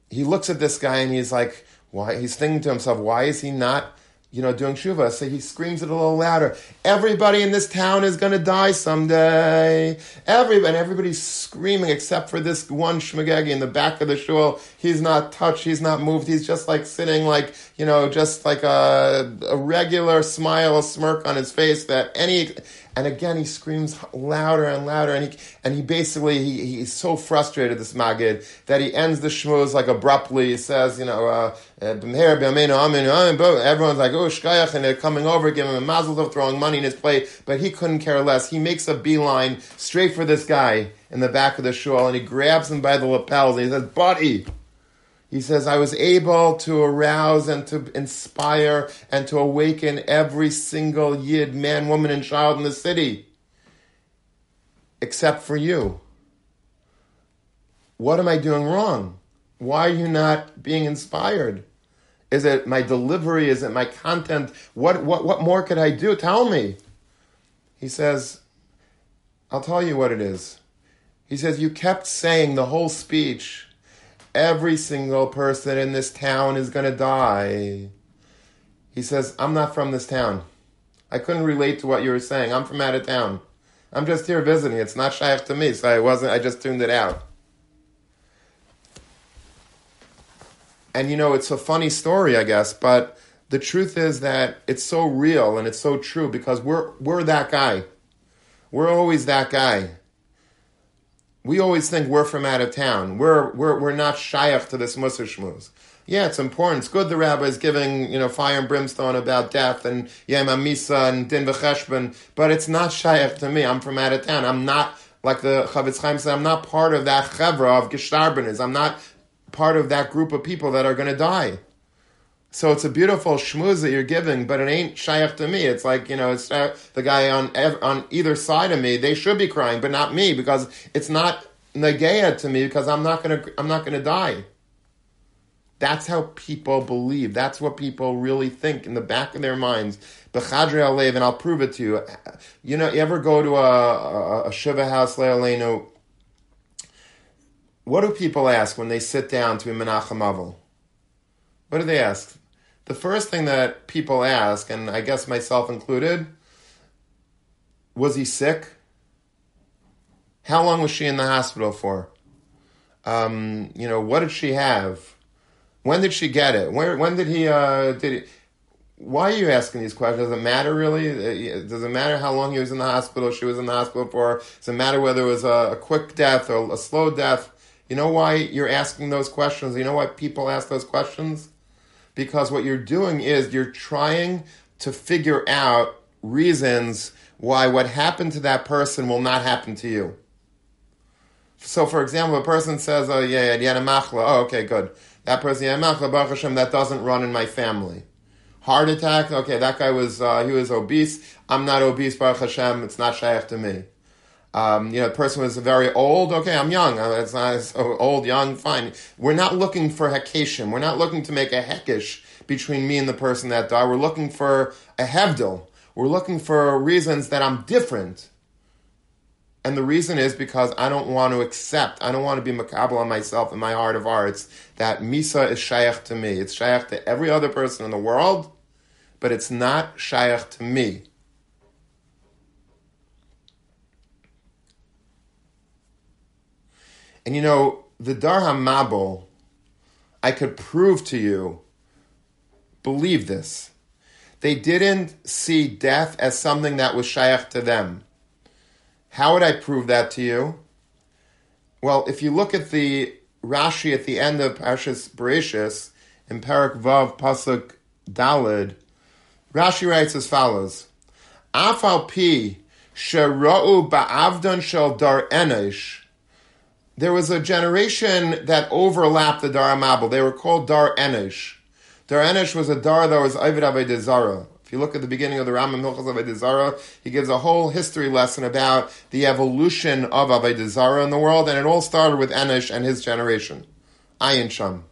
he looks at this guy and he's like, why? He's thinking to himself, why is he not you know, doing tshuva. So he screams it a little louder. Everybody in this town is going to die someday. Everybody, and everybody's screaming except for this one shmagegi in the back of the shul. He's not touched. He's not moved. He's just like sitting like, you know, just like a, a regular smile, a smirk on his face that any, and again, he screams louder and louder, and he and he basically he, he's so frustrated this magid that he ends the shmooze like abruptly. He says, you know, uh, everyone's like, oh shkayach, and they're coming over, giving him a mazel tov, throwing money his plate, but he couldn't care less. He makes a beeline straight for this guy in the back of the shul, and he grabs him by the lapels, and he says, buddy. He says, I was able to arouse and to inspire and to awaken every single yid, man, woman, and child in the city, except for you. What am I doing wrong? Why are you not being inspired? Is it my delivery? Is it my content? What, what, what more could I do? Tell me. He says, I'll tell you what it is. He says, You kept saying the whole speech every single person in this town is going to die. He says, I'm not from this town. I couldn't relate to what you were saying. I'm from out of town. I'm just here visiting. It's not shaykh to me, so I wasn't, I just tuned it out. And you know, it's a funny story, I guess, but the truth is that it's so real and it's so true because we're, we're that guy. We're always that guy we always think we're from out of town. We're, we're, we're not shaykh to this Musar Shmuz. Yeah, it's important. It's good the rabbi is giving, you know, fire and brimstone about death and Yom Misa and Din V'cheshbon, but it's not shaykh to me. I'm from out of town. I'm not, like the Chafetz Chaim said, I'm not part of that chevra of Gestarbenis. I'm not part of that group of people that are going to die. So it's a beautiful shmuz that you're giving, but it ain't shaykh to me. It's like, you know, it's uh, the guy on on either side of me. They should be crying, but not me because it's not nageya to me because I'm not gonna I'm not gonna die. That's how people believe. That's what people really think in the back of their minds. Bechadri alev, and I'll prove it to you. You know, you ever go to a, a, a shiva house, le'aleinu? What do people ask when they sit down to be menachem avel? What do they ask? The first thing that people ask, and I guess myself included, was he sick? How long was she in the hospital for? Um, you know, what did she have? When did she get it? Where, when did he, uh, did he, why are you asking these questions? Does it matter really? Uh, does it matter how long he was in the hospital, she was in the hospital for? Does it matter whether it was a, a quick death or a slow death? You know why you're asking those questions? You know why people ask those questions? because what you're doing is you're trying to figure out reasons why what happened to that person will not happen to you. So, for example, a person says, "Oh yeah, yeah, machla." Oh, okay, good. That person, yeah, machla, Baruch Hashem, that doesn't run in my family. Heart attack. Okay, that guy was uh, he was obese. I'm not obese, Baruch Hashem. It's not shaykh to me. Um, you know, the person was very old. Okay, I'm young. Uh, it's not old, young, fine. We're not looking for hekashim. We're not looking to make a hekish between me and the person that died. We're looking for a hevdil. We're looking for reasons that I'm different. And the reason is because I don't want to accept, I don't want to be makabel on myself in my heart of hearts that Misa is shaykh to me. It's shaykh to every other person in the world, but it's not shaykh to me. And you know, the Dar HaMabul, I could prove to you, believe this. They didn't see death as something that was shaykh to them. How would I prove that to you? Well, if you look at the Rashi at the end of Parshas Bereshis, in Perek Vav Pasuk Dalid, Rashi writes as follows: Afal pi shera'u ba'avdan shel dar enish there was a generation that overlapped the Dar Mabel. They were called Dar Enish. Dar Enish was a Dar that was Ivid Avedizara. If you look at the beginning of the Rambam Hilchas Avedizara, he gives a whole history lesson about the evolution of Avedizara in the world, and it all started with Enish and his generation, Ayin Sham.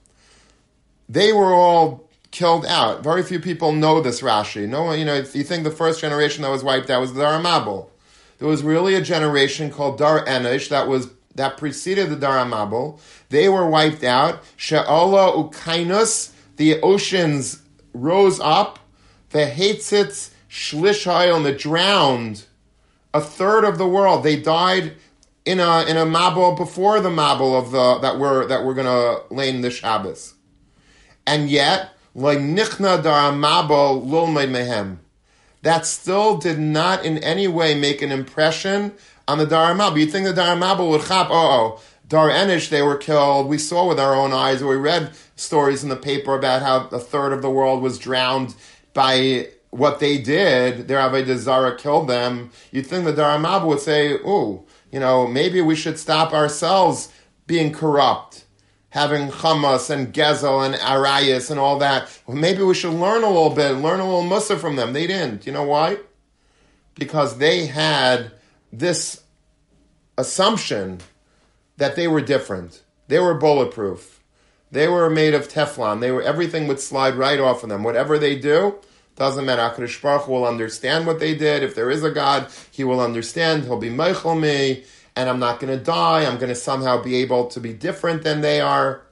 They were all killed out. Very few people know this Rashi. No one, you know, you think the first generation that was wiped out was the Dar Mabel. there was really a generation called Dar Enish that was that preceded the Dar Amabel. They were wiped out. She'ola ukainus, the oceans rose up. The Hatzitz Shlishayel, and the drowned a third of the world. They died in a in a Mabel before the Mabel of the that we're that we're gonna in the Shabbos. And yet, like Nichna Dar Lulmaid Mehem. That still did not in any way make an impression on the Dar Mabel. You think the Dar Mabel would chap, oh, oh, Dar Enish, they were killed. We saw with our own eyes, or we read stories in the paper about how a third of the world was drowned by what they did. Their Avodah Zara killed them. You'd think the Dar Mabel would say, oh, you know, maybe we should stop ourselves being corrupt having Hamas and Gezel and Arias and all that. Well, maybe we should learn a little bit, learn a little Musar from them. They didn't. You know why? Because they had this assumption that they were different. They were bulletproof. They were made of Teflon. They were everything would slide right off of them. Whatever they do, doesn't matter. Hakadosh Baruch will understand what they did. If there is a God, He will understand. He'll be Meichel me, and I'm not going to die. I'm going to somehow be able to be different than they are.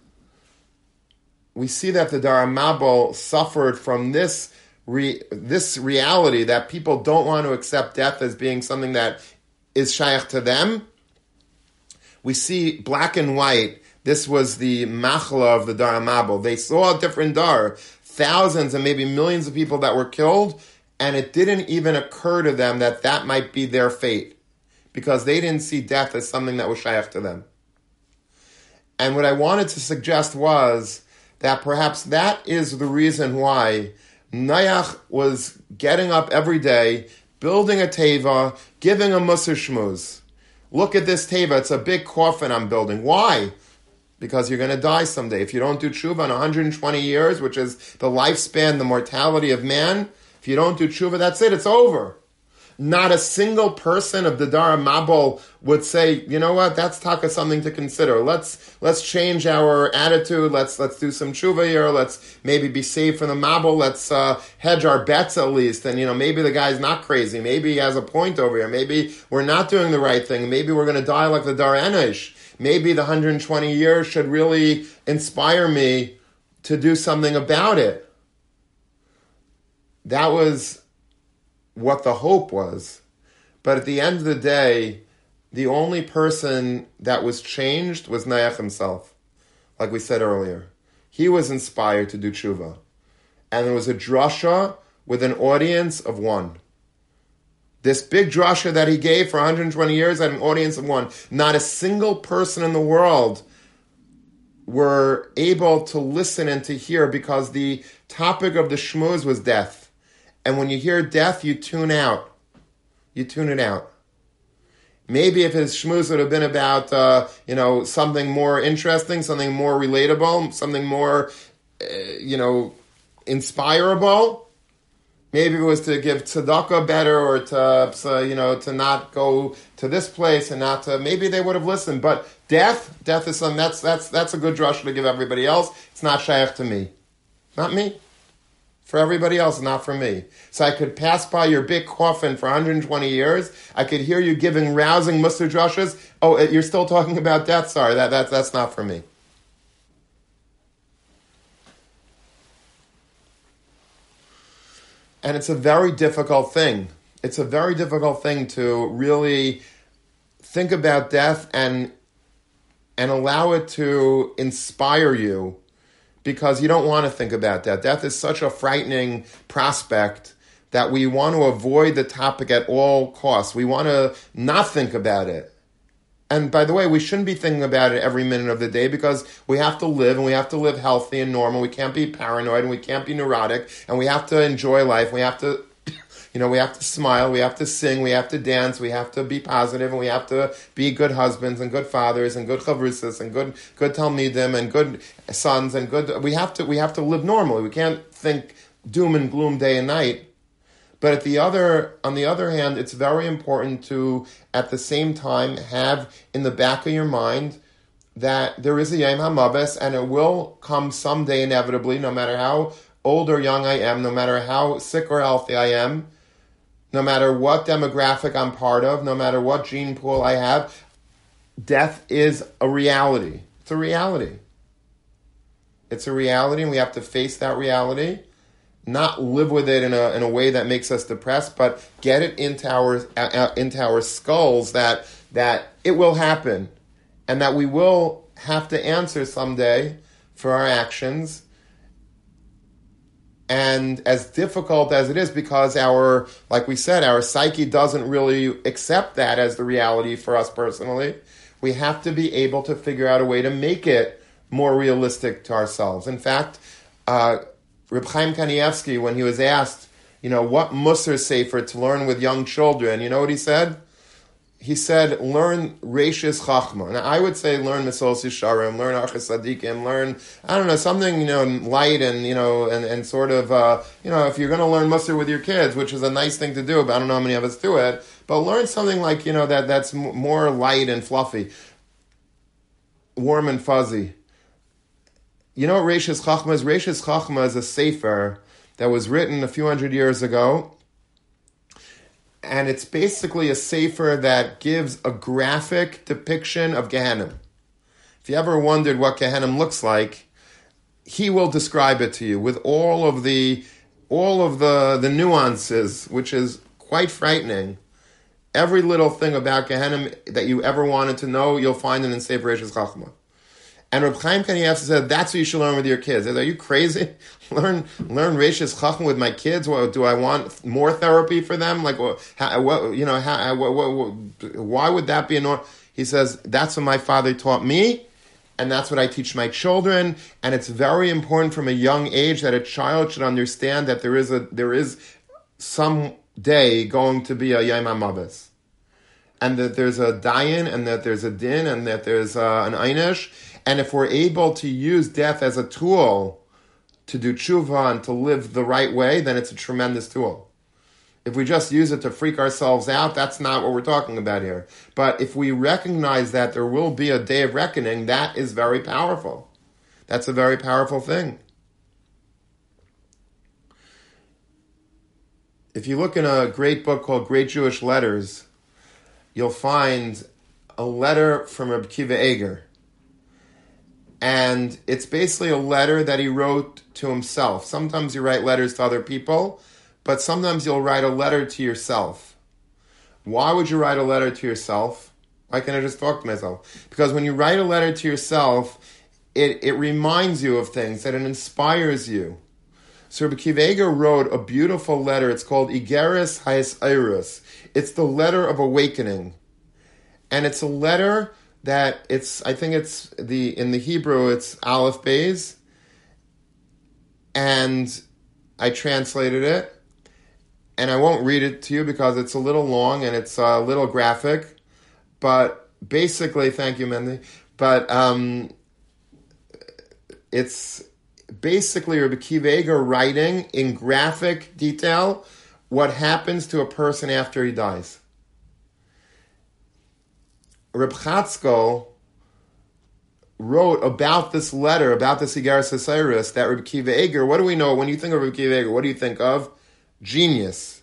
We see that the Dar Mabel suffered from this re, this reality that people don't want to accept death as being something that is shaykh to them. We see black and white. This was the machla of the Dar Mabel. They saw a different Dar, thousands and maybe millions of people that were killed, and it didn't even occur to them that that might be their fate because they didn't see death as something that was shaykh to them. And what I wanted to suggest was that perhaps that is the reason why Nayach was getting up every day, building a teva, giving a musar shmuz. Look at this teva, it's a big coffin I'm building. Why? Because you're going to die someday. If you don't do tshuva in 120 years, which is the lifespan, the mortality of man, if you don't do tshuva, that's it, it's over. Not a single person of the Dara Mabul would say, you know what, that's taka something to consider. Let's let's change our attitude. Let's let's do some tshuva here. Let's maybe be safe from the Mabul. Let's uh, hedge our bets at least. And you know, maybe the guy's not crazy. Maybe he has a point over here. Maybe we're not doing the right thing. Maybe we're going to die like the Dar Enish. Maybe the 120 years should really inspire me to do something about it. That was what the hope was. But at the end of the day, the only person that was changed was Nayach himself, like we said earlier. He was inspired to do tshuva. And there was a drasha with an audience of one. This big drasha that he gave for 120 years had an audience of one. Not a single person in the world were able to listen and to hear because the topic of the shmuz was death. And when you hear death, you tune out. You tune it out. Maybe if his shmooze would have been about, uh, you know, something more interesting, something more relatable, something more, uh, you know, inspirable. Maybe it was to give tzedakah better, or to, you know, to not go to this place and not to. Maybe they would have listened. But death, death is something that's that's that's a good drush to give everybody else. It's not shaykh to me, not me for everybody else, not for me. So I could pass by your big coffin for 120 years. I could hear you giving rousing musar drushes. Oh, eh, you're still talking about death. Sorry, that, that, that's not for me. And it's a very difficult thing. It's a very difficult thing to really think about death and and allow it to inspire you because you don't want to think about that. Death is such a frightening prospect that we want to avoid the topic at all costs. We want to not think about it. And by the way, we shouldn't be thinking about it every minute of the day because we have to live and we have to live healthy and normal. We can't be paranoid and we can't be neurotic and we have to enjoy life. We have to you know, we have to smile, we have to sing, we have to dance, we have to be positive, and we have to be good husbands and good fathers and good chavrusas and good good talmidim and good sons and good. We have to we have to live normally. We can't think doom and gloom day and night. But at the other, on the other hand, it's very important to, at the same time, have in the back of your mind that there is a Yom HaMaves and it will come someday inevitably, no matter how old or young I am, no matter how sick or healthy I am, no matter what demographic I'm part of, no matter what gene pool I have, death is a reality. It's a reality. It's a reality, and we have to face that reality. Not live with it in a, in a way that makes us depressed, but get it into our uh, uh into our skulls that that it will happen, and that we will have to answer someday for our actions, and as difficult as it is because our like we said our psyche doesn't really accept that as the reality for us personally. We have to be able to figure out a way to make it more realistic to ourselves. In fact uh, Reb Chaim Kanievsky when he was asked you know what musar sefer to learn with young children you know what he said he said, learn Rashis Chachma. And I would say learn Mesos Yisharim, learn Achas Sadiqim, learn, I don't know, something, you know, light and, you know, and, and sort of, uh, you know, if you're going to learn Musar with your kids, which is a nice thing to do, but I don't know how many of us do it, but learn something like, you know, that that's more light and fluffy, warm and fuzzy. You know what Rashis Chachma is? Rashis Chachma is a sefer that was written a few hundred years ago and it's basically a sefer that gives a graphic depiction of Gehenna. If you ever wondered what Gehenna looks like, he will describe it to you with all of the all of the the nuances, which is quite frightening. Every little thing about Gehenna that you ever wanted to know, you'll find it in Sefer Reshus Chachma. And Reb Chaim Kanievsky said, that's what you should learn with your kids. Said, Are you crazy? learn learn Rashis Chacham with my kids? What, do I want more therapy for them? Like, what, how, what you know, how, what, what, why would that be a He says, that's what my father taught me, and that's what I teach my children. And it's very important from a young age that a child should understand that there is a there is some day going to be a Yom. And that there's a dayan, and that there's a din, and that there's uh, an einish, and if we're able to use death as a tool to do tshuva and to live the right way, then it's a tremendous tool. If we just use it to freak ourselves out, that's not what we're talking about here. But if we recognize that there will be a day of reckoning, that is very powerful. That's a very powerful thing. If you look in a great book called Great Jewish Letters, you'll find a letter from Reb Kiva Eger and it's basically a letter that he wrote to himself. Sometimes you write letters to other people, but sometimes you'll write a letter to yourself. Why would you write a letter to yourself? Why can't I just talk to myself? Because when you write a letter to yourself, it, it reminds you of things, that it inspires you. So Kiva wrote a beautiful letter. It's called Igeris Hayes Iris. It's the letter of awakening. And it's a letter that it's I think it's the in the Hebrew it's Aleph Bays, and I translated it, and I won't read it to you because it's a little long and it's a little graphic, but basically, thank you, Mendy. But um, it's basically Rabbi Kiva writing in graphic detail what happens to a person after he dies. Reb Chatzkel wrote about this letter, about the Sigaris Osiris, that Reb Kiva Eger, what do we know? When you think of Reb Kiva Eger, what do you think of? Genius.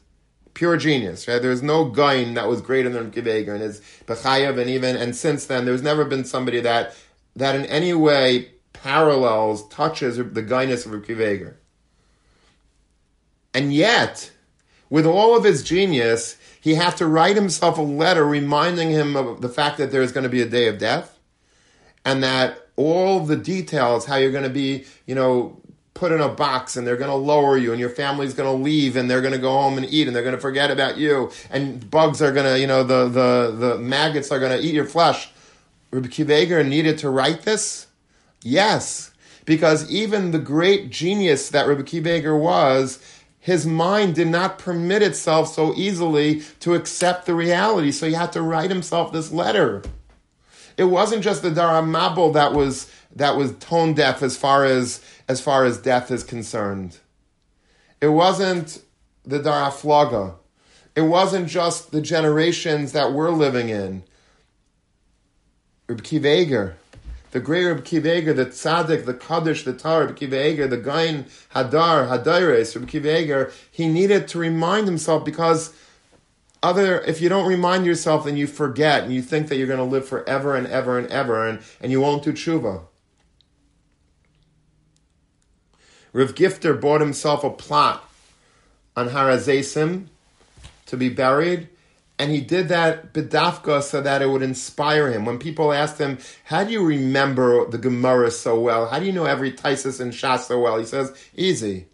Pure genius, right? There's no guy that was greater than Reb Kiva Eger and his Bechayev, and even, and since then, there's never been somebody that, that in any way parallels, touches the guyness of Reb Kiva Eger. And yet, with all of his genius, he had to write himself a letter reminding him of the fact that there is going to be a day of death and that all the details, how you're going to be, you know, put in a box and they're going to lower you and your family's going to leave and they're going to go home and eat and they're going to forget about you and bugs are going to, you know, the, the, the maggots are going to eat your flesh. Rabbi Kiva needed to write this? Yes, because even the great genius that Rabbi Kiva Eger was his mind did not permit itself so easily to accept the reality. So he had to write himself this letter. It wasn't just the Dara Mabul that was that was tone deaf as far as as far as death is concerned. It wasn't the Dara Flaga. It wasn't just the generations that we're living in. The great Reb Kiva the tzaddik, the kaddish, the tar, Reb the gain hadar, hadaires, Reb Kiva he needed to remind himself because other if you don't remind yourself then you forget and you think that you're going to live forever and ever and ever and, and you won't do tshuva. Rav Gifter bought himself a plot on Har HaZeisim to be buried, and he did that bedafka so that it would inspire him. When people asked him, "How do you remember the Gemara so well? How do you know every Taisus and Shas so well?" He says, "Easy."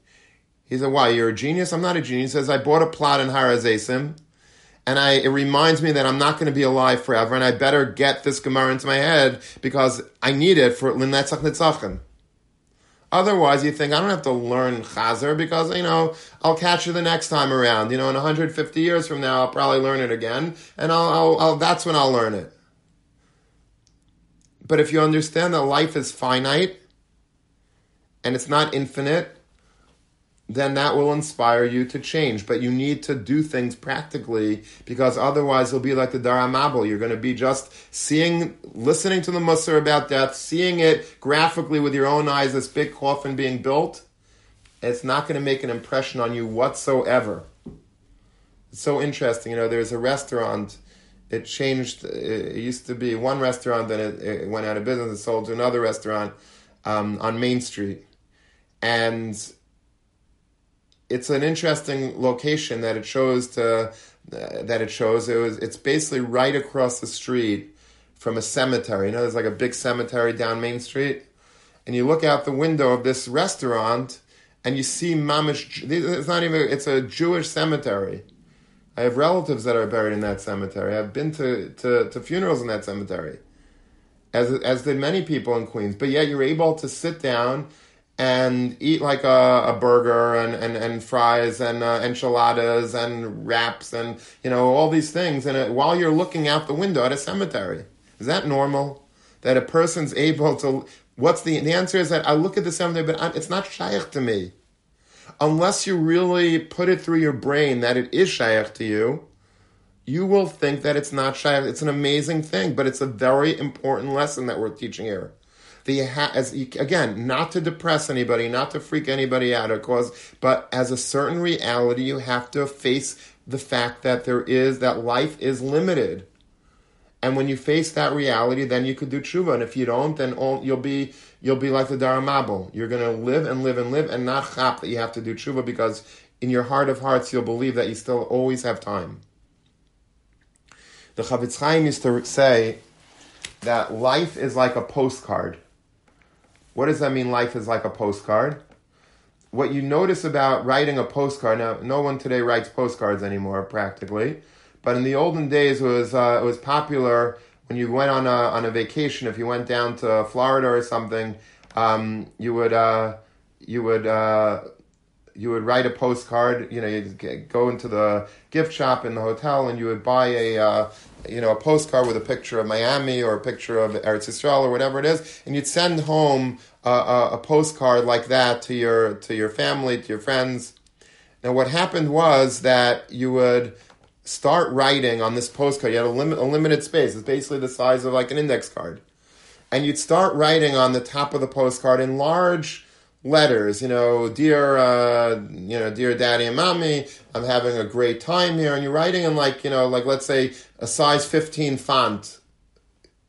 He said, "Why? You're a genius? I'm not a genius." He says, "I bought a plot in Har HaZeisim, and I it reminds me that I'm not going to be alive forever, and I better get this Gemara into my head because I need it for Linetzach Nitzachim." Otherwise, you think, I don't have to learn Chazer because, you know, I'll catch it the next time around. You know, in 150 years from now, I'll probably learn it again, and I'll, I'll, I'll, that's when I'll learn it. But if you understand that life is finite and it's not infinite, then that will inspire you to change. But you need to do things practically because otherwise you'll be like the Dara Mabel. You're going to be just seeing, listening to the Musar about death, seeing it graphically with your own eyes, this big coffin being built. It's not going to make an impression on you whatsoever. It's so interesting. You know, there's a restaurant. It changed. It used to be one restaurant, then it, it went out of business. It sold to another restaurant um, on Main Street. And it's an interesting location that it shows to uh, that it shows it was it's basically right across the street from a cemetery. You know, there's like a big cemetery down Main Street, and you look out the window of this restaurant, and you see mamish. It's not even. It's a Jewish cemetery. I have relatives that are buried in that cemetery. I've been to, to, to funerals in that cemetery, as as did many people in Queens. But yet you're able to sit down and eat like a, a burger and, and, and fries and uh, enchiladas and wraps and you know all these things and it, while you're looking out the window at a cemetery. Is that normal? That a person's able to what's the the answer is that I look at the cemetery but it's not shaykh to me. Unless you really put it through your brain that it is shaykh to you you will think that it's not shaykh. It's an amazing thing but it's a very important lesson that we're teaching here the ha- as again, not to depress anybody, not to freak anybody out, of course, but as a certain reality, you have to face the fact that there is that life is limited. And when you face that reality, then you could do tshuva. And if you don't, then all, you'll be you'll be like the Dara Mabel. You're going to live and live and live, and not chap that you have to do tshuva because in your heart of hearts you'll believe that you still always have time. The Chafetz Chaim used to say that life is like a postcard. What does that mean? Life is like a postcard. What you notice about writing a postcard now, no one today writes postcards anymore, practically. But in the olden days, it was uh, it was popular when you went on a on a vacation. If you went down to Florida or something, um, you would uh, you would uh, you would write a postcard. You know, you'd go into the gift shop in the hotel and you would buy a uh, you know, a postcard with a picture of Miami or a picture of Eretz Yisrael or whatever it is, and you'd send home a, a, a postcard like that to your to your family, to your friends. Now, what happened was that you would start writing on this postcard. You had a, limit, a limited space. It's basically the size of like an index card, and you'd start writing on the top of the postcard in large letters, you know, dear, uh, you know, dear daddy and mommy, I'm having a great time here. And you're writing in like, you know, like let's say a size 15 font,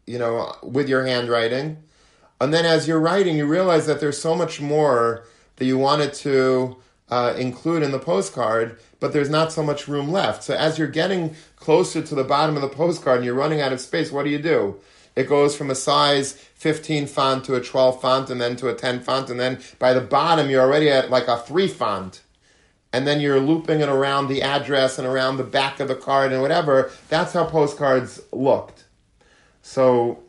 you know, with your handwriting. And then as you're writing, you realize that there's so much more that you wanted to uh, include in the postcard, but there's not so much room left. So as you're getting closer to the bottom of the postcard and you're running out of space, what do you do? It goes from a size 15 font to a 12 font and then to a 10 font. And then by the bottom, you're already at like a 3 font. And then you're looping it around the address and around the back of the card and whatever. That's how postcards looked. So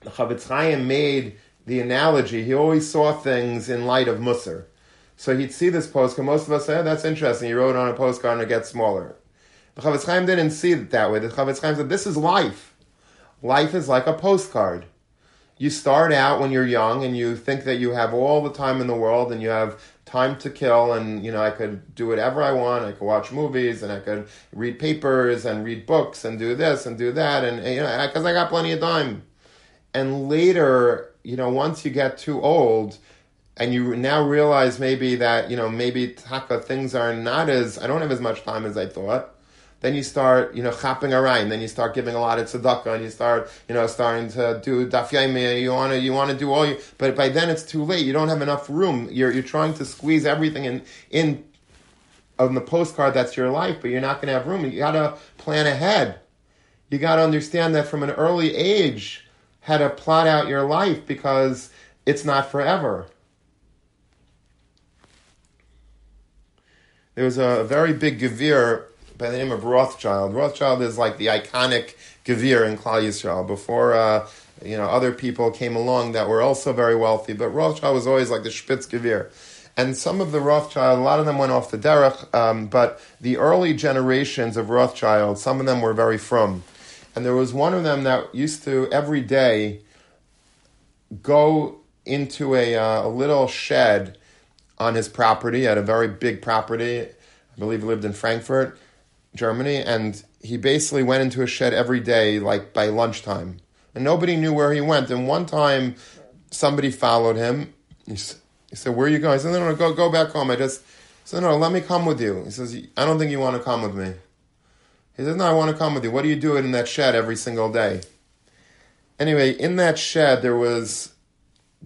the Chafetz Chaim made the analogy. He always saw things in light of Musar. So he'd see this postcard. Most of us say, oh, that's interesting. He wrote on a postcard and it gets smaller. The Chafetz Chaim didn't see it that way. The Chafetz Chaim said, this is life. Life is like a postcard. You start out when you're young and you think that you have all the time in the world and you have time to kill and you know I could do whatever I want. I could watch movies and I could read papers and read books and do this and do that and you know because I got plenty of time. And later, you know, once you get too old, and you now realize maybe that you know maybe taka things are not as I don't have as much time as I thought then you start, you know, chapping around. Then you start giving a lot of tzedakah, and you start, you know, starting to do daf. You want to, you want to do all you, but by then it's too late. You don't have enough room. You're you're trying to squeeze everything in in on the postcard that's your life, but you're not going to have room. You got to plan ahead. You got to understand that from an early age, how to plot out your life because it's not forever. There was a very big Gevir by the name of Rothschild. Rothschild is like the iconic Gevir in Klal Yisrael. Before uh, you know other people came along that were also very wealthy, but Rothschild was always like the Spitz Gevir. And some of the Rothschild, a lot of them went off the derech, um, but the early generations of Rothschild, some of them were very from. And there was one of them that used to every day go into a, uh, a little shed on his property, at a very big property. I believe he lived in Frankfurt, Germany, and he basically went into a shed every day, like by lunchtime. And nobody knew where he went. And one time, somebody followed him. He, he said, "Where are you going?" I said, "No, no, go, go back home." I just said, "No, let me come with you." He says, "I don't think you want to come with me." He says, "No, I want to come with you." What do you do in that shed every single day? Anyway, in that shed there was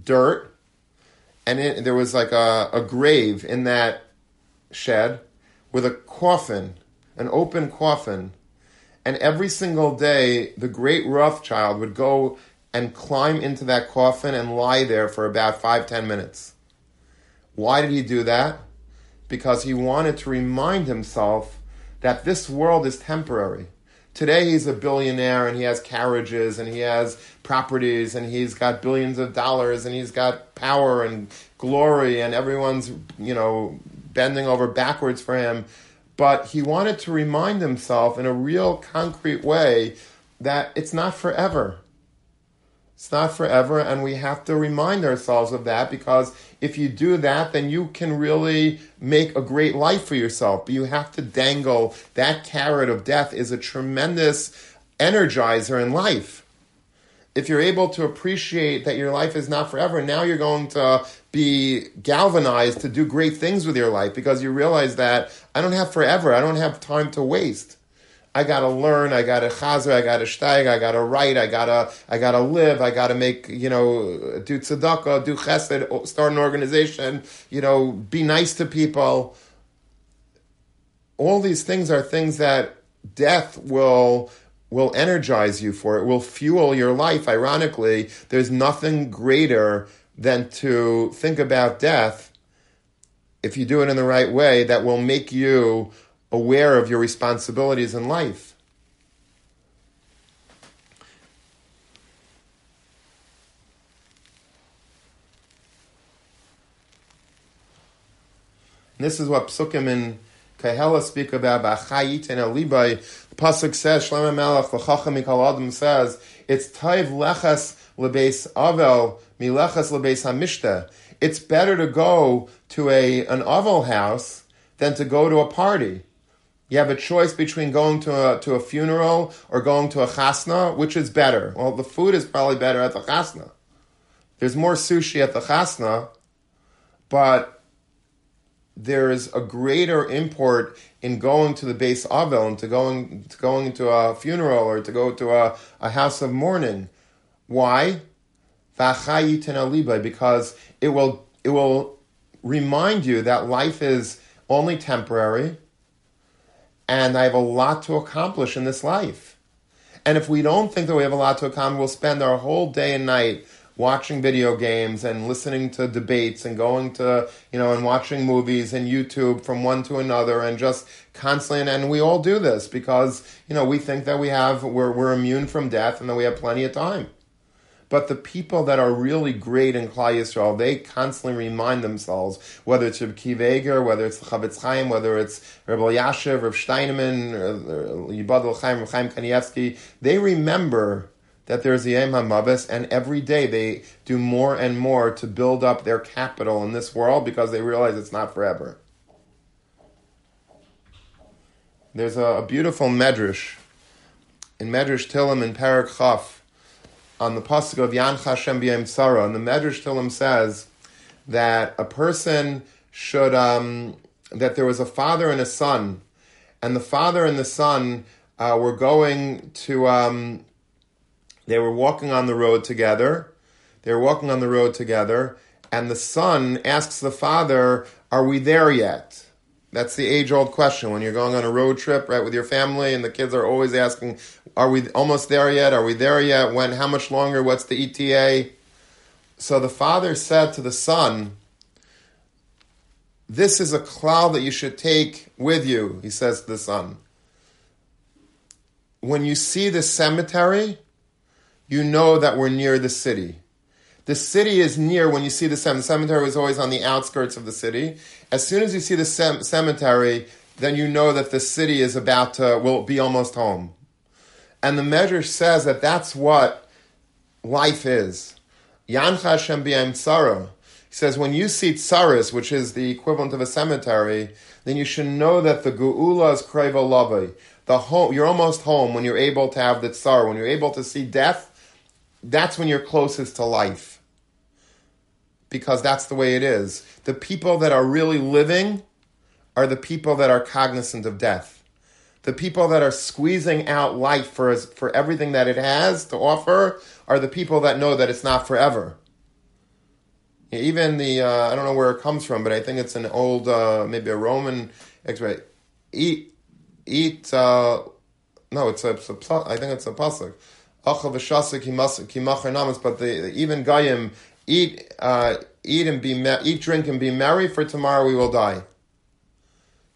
dirt, and it, there was like a, a grave in that shed with a coffin, an open coffin. And every single day, the great Rothschild would go and climb into that coffin and lie there for about five, ten minutes. Why did he do that? Because he wanted to remind himself that this world is temporary. Today he's a billionaire and he has carriages and he has properties and he's got billions of dollars and he's got power and glory and everyone's, you know, bending over backwards for him. But he wanted to remind himself in a real concrete way that it's not forever. It's not forever, and we have to remind ourselves of that because if you do that, then you can really make a great life for yourself. But you have to dangle that carrot of death is a tremendous energizer in life. If you're able to appreciate that your life is not forever, now you're going to be galvanized to do great things with your life because you realize that I don't have forever. I don't have time to waste. I gotta learn, I gotta chazer, I gotta steig, I gotta write, I gotta, I gotta live, I gotta make, you know, do tzedakah, do chesed, start an organization, you know, be nice to people. All these things are things that death will will energize you for. It will fuel your life. Ironically, there's nothing greater than to think about death if you do it in the right way that will make you aware of your responsibilities in life. And this is what Psukim in Kahela speak about. Ba'chayit and Alibai. The pasuk says, Shlomo Melech l'chacham adam says, it's taiv lechas lebeis avel milechas lebeis hamishta. It's better to go to a an avel house than to go to a party. You have a choice between going to a, to a funeral or going to a chasna. Which is better? Well, the food is probably better at the chasna. There's more sushi at the chasna, but there's a greater import in going to the base avel and to going to going to a funeral or to go to a, a house of mourning. Why? Because it will it will remind you that life is only temporary and I have a lot to accomplish in this life. And if we don't think that we have a lot to accomplish, we'll spend our whole day and night watching video games and listening to debates and going to, you know, and watching movies and YouTube from one to another and just constantly, and, and we all do this because, you know, we think that we have, we're, we're immune from death and that we have plenty of time. But the people that are really great in Klal Yisrael, they constantly remind themselves, whether it's Reb Kiva Eger, whether it's the Chafetz Chaim, whether it's Reb Yashiv, Reb Steinman, Yibad Chaim, Reb Chaim Kanievsky, they remember that there's the Yom HaMavis, and every day they do more and more to build up their capital in this world because they realize it's not forever. There's a, a beautiful medrash in Medrash Tillim in Perek Chaf on the pasuk of Yan Hashem B'Yem Sarah, and the Medrash Tillim says that a person should um, that there was a father and a son, and the father and the son uh, were going to. Um, they were walking on the road together. They were walking on the road together, and the son asks the father, "Are we there yet?" That's the age-old question when you're going on a road trip, right, with your family, and the kids are always asking, "Are we almost there yet? Are we there yet? When? How much longer? What's the ETA?" So the father said to the son, This is a cloud that you should take with you, he says to the son. When you see the cemetery, you know that we're near the city. The city is near when you see the cemetery. The cemetery was always on the outskirts of the city. As soon as you see the cemetery, then you know that the city is about to, will be almost home. And the measure says that that's what life is. Yancha Hashem tzara. He says, when you see tsaris, which is the equivalent of a cemetery, then you should know that the geula is kreva lavai. The home, you're almost home when you're able to have the tsar. When you're able to see death, that's when you're closest to life. Because that's the way it is. The people that are really living are the people that are cognizant of death. The people that are squeezing out life for, for everything that it has to offer are the people that know that it's not forever. Even the, uh, I don't know where it comes from, but I think it's an old, uh, maybe a Roman, right? Eat, eat, uh, no, it's a, it's a, I think it's a pasuk. But the, even Gayim, eat, uh, eat and be, eat, drink and be merry, for tomorrow we will die.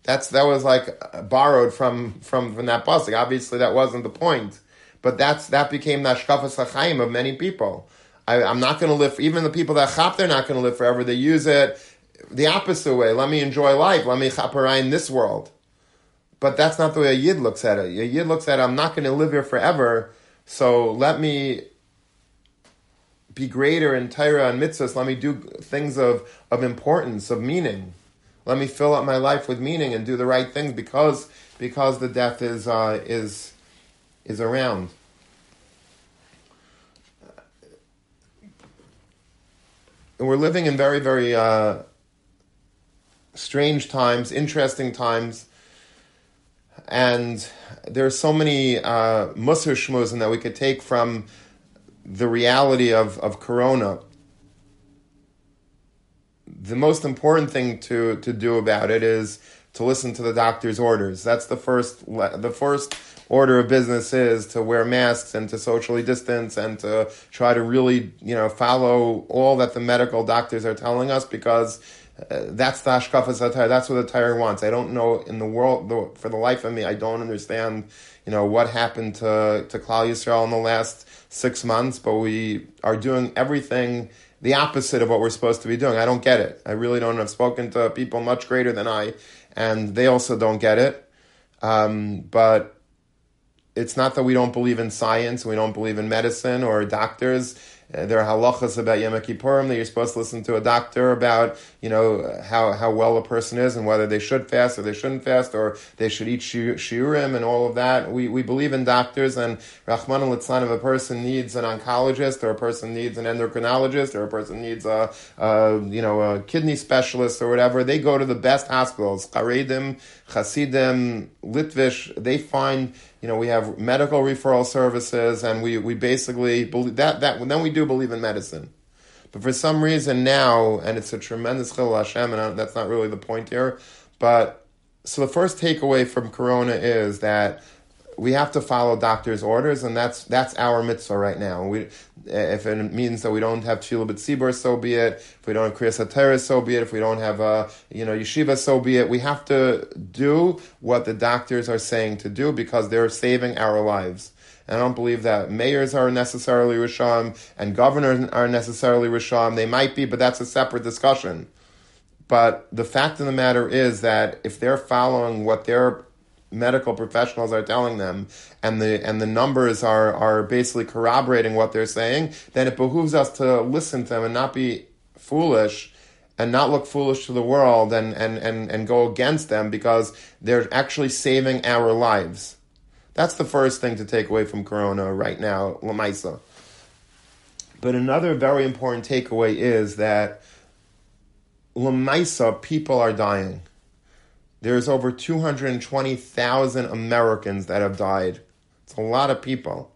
That's, that was like borrowed from, from, from that pasuk. Obviously that wasn't the point. But that's that became the hashkafas hachaim of many people. I, am not going to live. even the people that chap, they're not going to live forever. They use it the opposite way. Let me enjoy life. Let me chaparai in this world. But that's not the way a yid looks at it. A yid looks at it. I'm not going to live here forever. So let me be greater in Torah and mitzvahs. Let me do things of, of importance, of meaning. Let me fill up my life with meaning and do the right things because because the death is uh, is is around. And we're living in very, very uh, strange times, interesting times, and there are so many uh, musar that we could take from the reality of, of Corona. The most important thing to, to do about it is to listen to the doctor's orders. That's the first the first order of business is to wear masks and to socially distance and to try to really, you know, follow all that the medical doctors are telling us because uh, that's the hashkafas atayr. That's what the Torah wants. I don't know in the world, the, for the life of me, I don't understand, you know, what happened to to Klal Yisrael in the last six months. But we are doing everything the opposite of what we're supposed to be doing. I don't get it. I really don't. I've spoken to people much greater than I, and they also don't get it. Um, but it's not that we don't believe in science, we don't believe in medicine or doctors. There are halachas about Yom Kippurim that you're supposed to listen to a doctor about, you know, how, how well a person is and whether they should fast or they shouldn't fast or they should eat shiurim and all of that. We, we believe in doctors and Rahman al if a person needs an oncologist or a person needs an endocrinologist or a person needs a, a you know, a kidney specialist or whatever, they go to the best hospitals, Charedim, Hasidim, Litvish, they find you know, we have medical referral services, and we, we basically believe that, that, then we do believe in medicine. But for some reason now, and it's a tremendous chil Hashem, and that's not really the point here, but so the first takeaway from Corona is that we have to follow doctor's orders, and that's that's our mitzvah right now. We, if it means that we don't have tefillah b'tzibur, so be it. If we don't have kriyas hatera, so be it. If we don't have a uh, you know yeshiva, so be it. We have to do what the doctors are saying to do because they're saving our lives. I don't believe that mayors are necessarily risham and governors are necessarily risham. They might be, but that's a separate discussion. But the fact of the matter is that if they're following what they're medical professionals are telling them and the and the numbers are are basically corroborating what they're saying, then it behooves us to listen to them and not be foolish and not look foolish to the world and, and, and, and go against them because they're actually saving our lives. That's the first thing to take away from Corona right now, Lamaisa. But another very important takeaway is that Lamaisa, people are dying there's over 220,000 Americans that have died. It's a lot of people.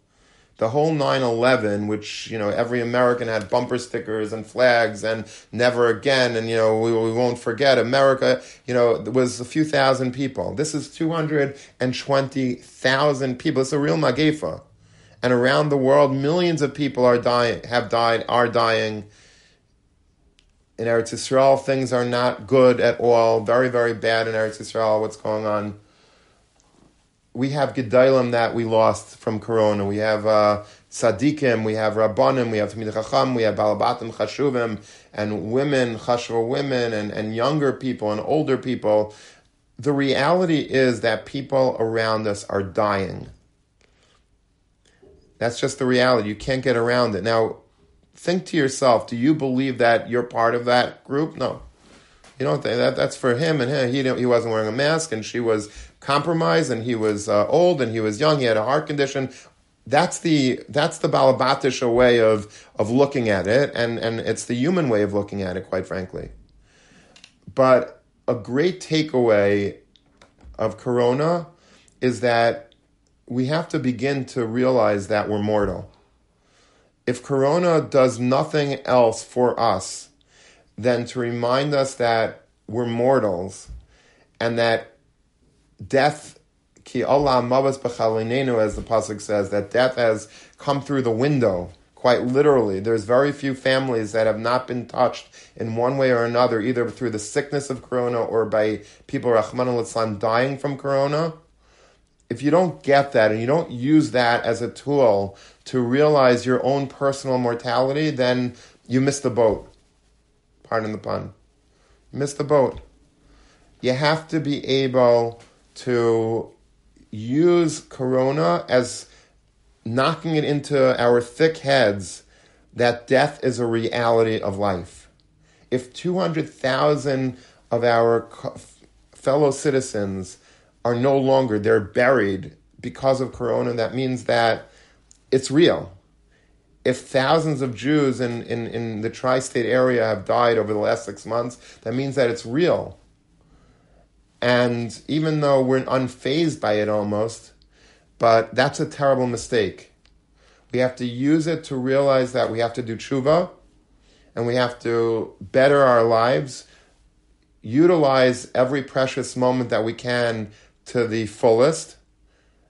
The whole 9/11, which you know every American had bumper stickers and flags and never again, and you know we, we won't forget America. You know was a few thousand people. This is 220,000 people. It's a real magefa, and around the world, millions of people are dying, have died, are dying in Eretz Yisrael, things are not good at all. Very, very bad in Eretz Yisrael. What's going on? We have Gedolim that we lost from Corona. We have uh, Tzaddikim, we have Rabbanim, we have Tamid Chacham, we have Balabatim Chashuvim, and women, Chashva women, and, and younger people and older people. The reality is that people around us are dying. That's just the reality. You can't get around it. Now, think to yourself, do you believe that you're part of that group? No. You don't think that that's for him and him. He he wasn't wearing a mask, and she was compromised, and he was uh, old, and he was young. He had a heart condition. That's the that's the balabatisha way of of looking at it, and and it's the human way of looking at it, quite frankly. But a great takeaway of Corona is that we have to begin to realize that we're mortal if Corona does nothing else for us than to remind us that we're mortals and that death, ki Allah mavas as the pasuk says, that death has come through the window. Quite literally, there's very few families that have not been touched in one way or another, either through the sickness of corona or by people, Rahman al dying from corona if you don't get that and you don't use that as a tool to realize your own personal mortality, then you miss the boat. Pardon the pun. Miss the boat. You have to be able to use Corona as knocking it into our thick heads that death is a reality of life. If 200,000 of our fellow citizens are no longer, they're buried because of Corona. That means that it's real. If thousands of Jews in, in, in the tri state area have died over the last six months, that means that it's real. And even though we're unfazed by it almost, but that's a terrible mistake. We have to use it to realize that we have to do tshuva and we have to better our lives, utilize every precious moment that we can to the fullest.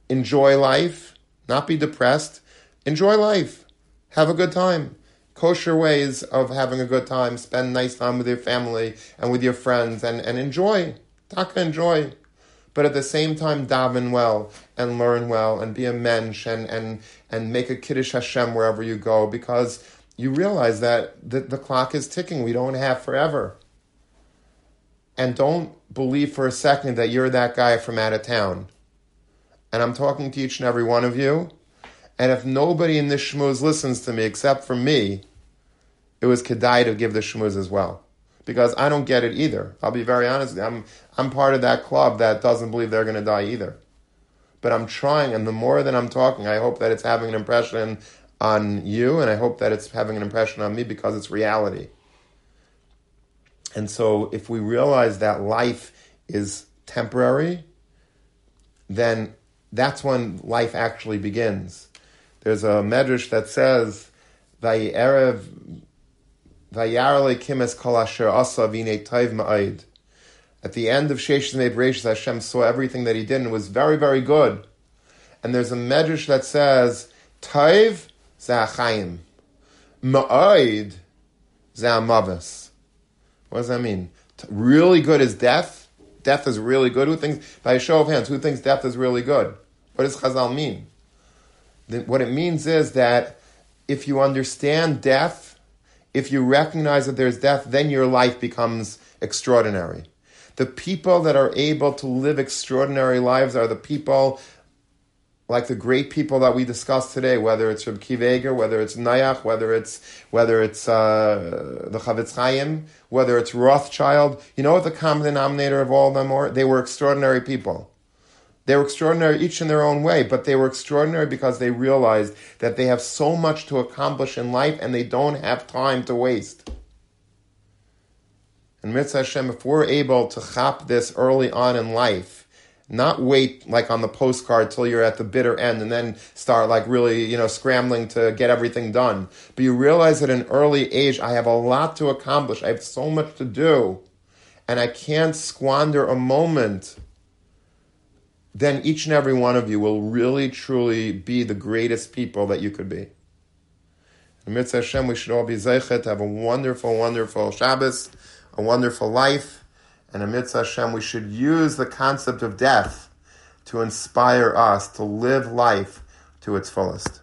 Enjoy life, not be depressed. Enjoy life. Have a good time. Kosher ways of having a good time. Spend nice time with your family and with your friends and, and enjoy. Taka enjoy. But at the same time, daven well and learn well and be a mensch and, and, and make a Kiddush Hashem wherever you go because you realize that the, the clock is ticking. We don't have forever. And don't believe for a second that you're that guy from out of town. And I'm talking to each and every one of you. And if nobody in this shmooze listens to me except for me, it was kedai to give the shmooze as well. Because I don't get it either. I'll be very honest. I'm I'm part of that club that doesn't believe they're going to die either. But I'm trying, and the more that I'm talking, I hope that it's having an impression on you, and I hope that it's having an impression on me because it's reality. And so, if we realize that life is temporary, then that's when life actually begins. There's a medrash that says, "Vayerev vayarle kimes asa vine taiv ma'id." At the end of Sheish Bereishis, Hashem saw everything that He did and was very, very good. And there's a medrash that says, "Taiv za'achayim, ma'id za'amavis." What does that mean? Really good is death. Death is really good. Who thinks, by a show of hands, who thinks death is really good? What does Chazal mean? What it means is that if you understand death, if you recognize that there's death, then your life becomes extraordinary. The people that are able to live extraordinary lives are the people like the great people that we discussed today, whether it's Reb Kiva Eger, whether it's Nayach, whether it's whether it's uh, the Chafetz Chaim, whether it's Rothschild. You know what the common denominator of all of them were? They were extraordinary people. They were extraordinary each in their own way, but they were extraordinary because they realized that they have so much to accomplish in life and they don't have time to waste. And Mitzvah Hashem, if we're able to chop this early on in life, not wait like on the postcard till you're at the bitter end and then start like really, you know, scrambling to get everything done. But you realize at an early age, I have a lot to accomplish. I have so much to do and I can't squander a moment. Then each and every one of you will really, truly be the greatest people that you could be. In Mitzvah Hashem, we should all be zeichet have a wonderful, wonderful Shabbos, a wonderful life. And in Mitzvah Hashem, we should use the concept of death to inspire us to live life to its fullest.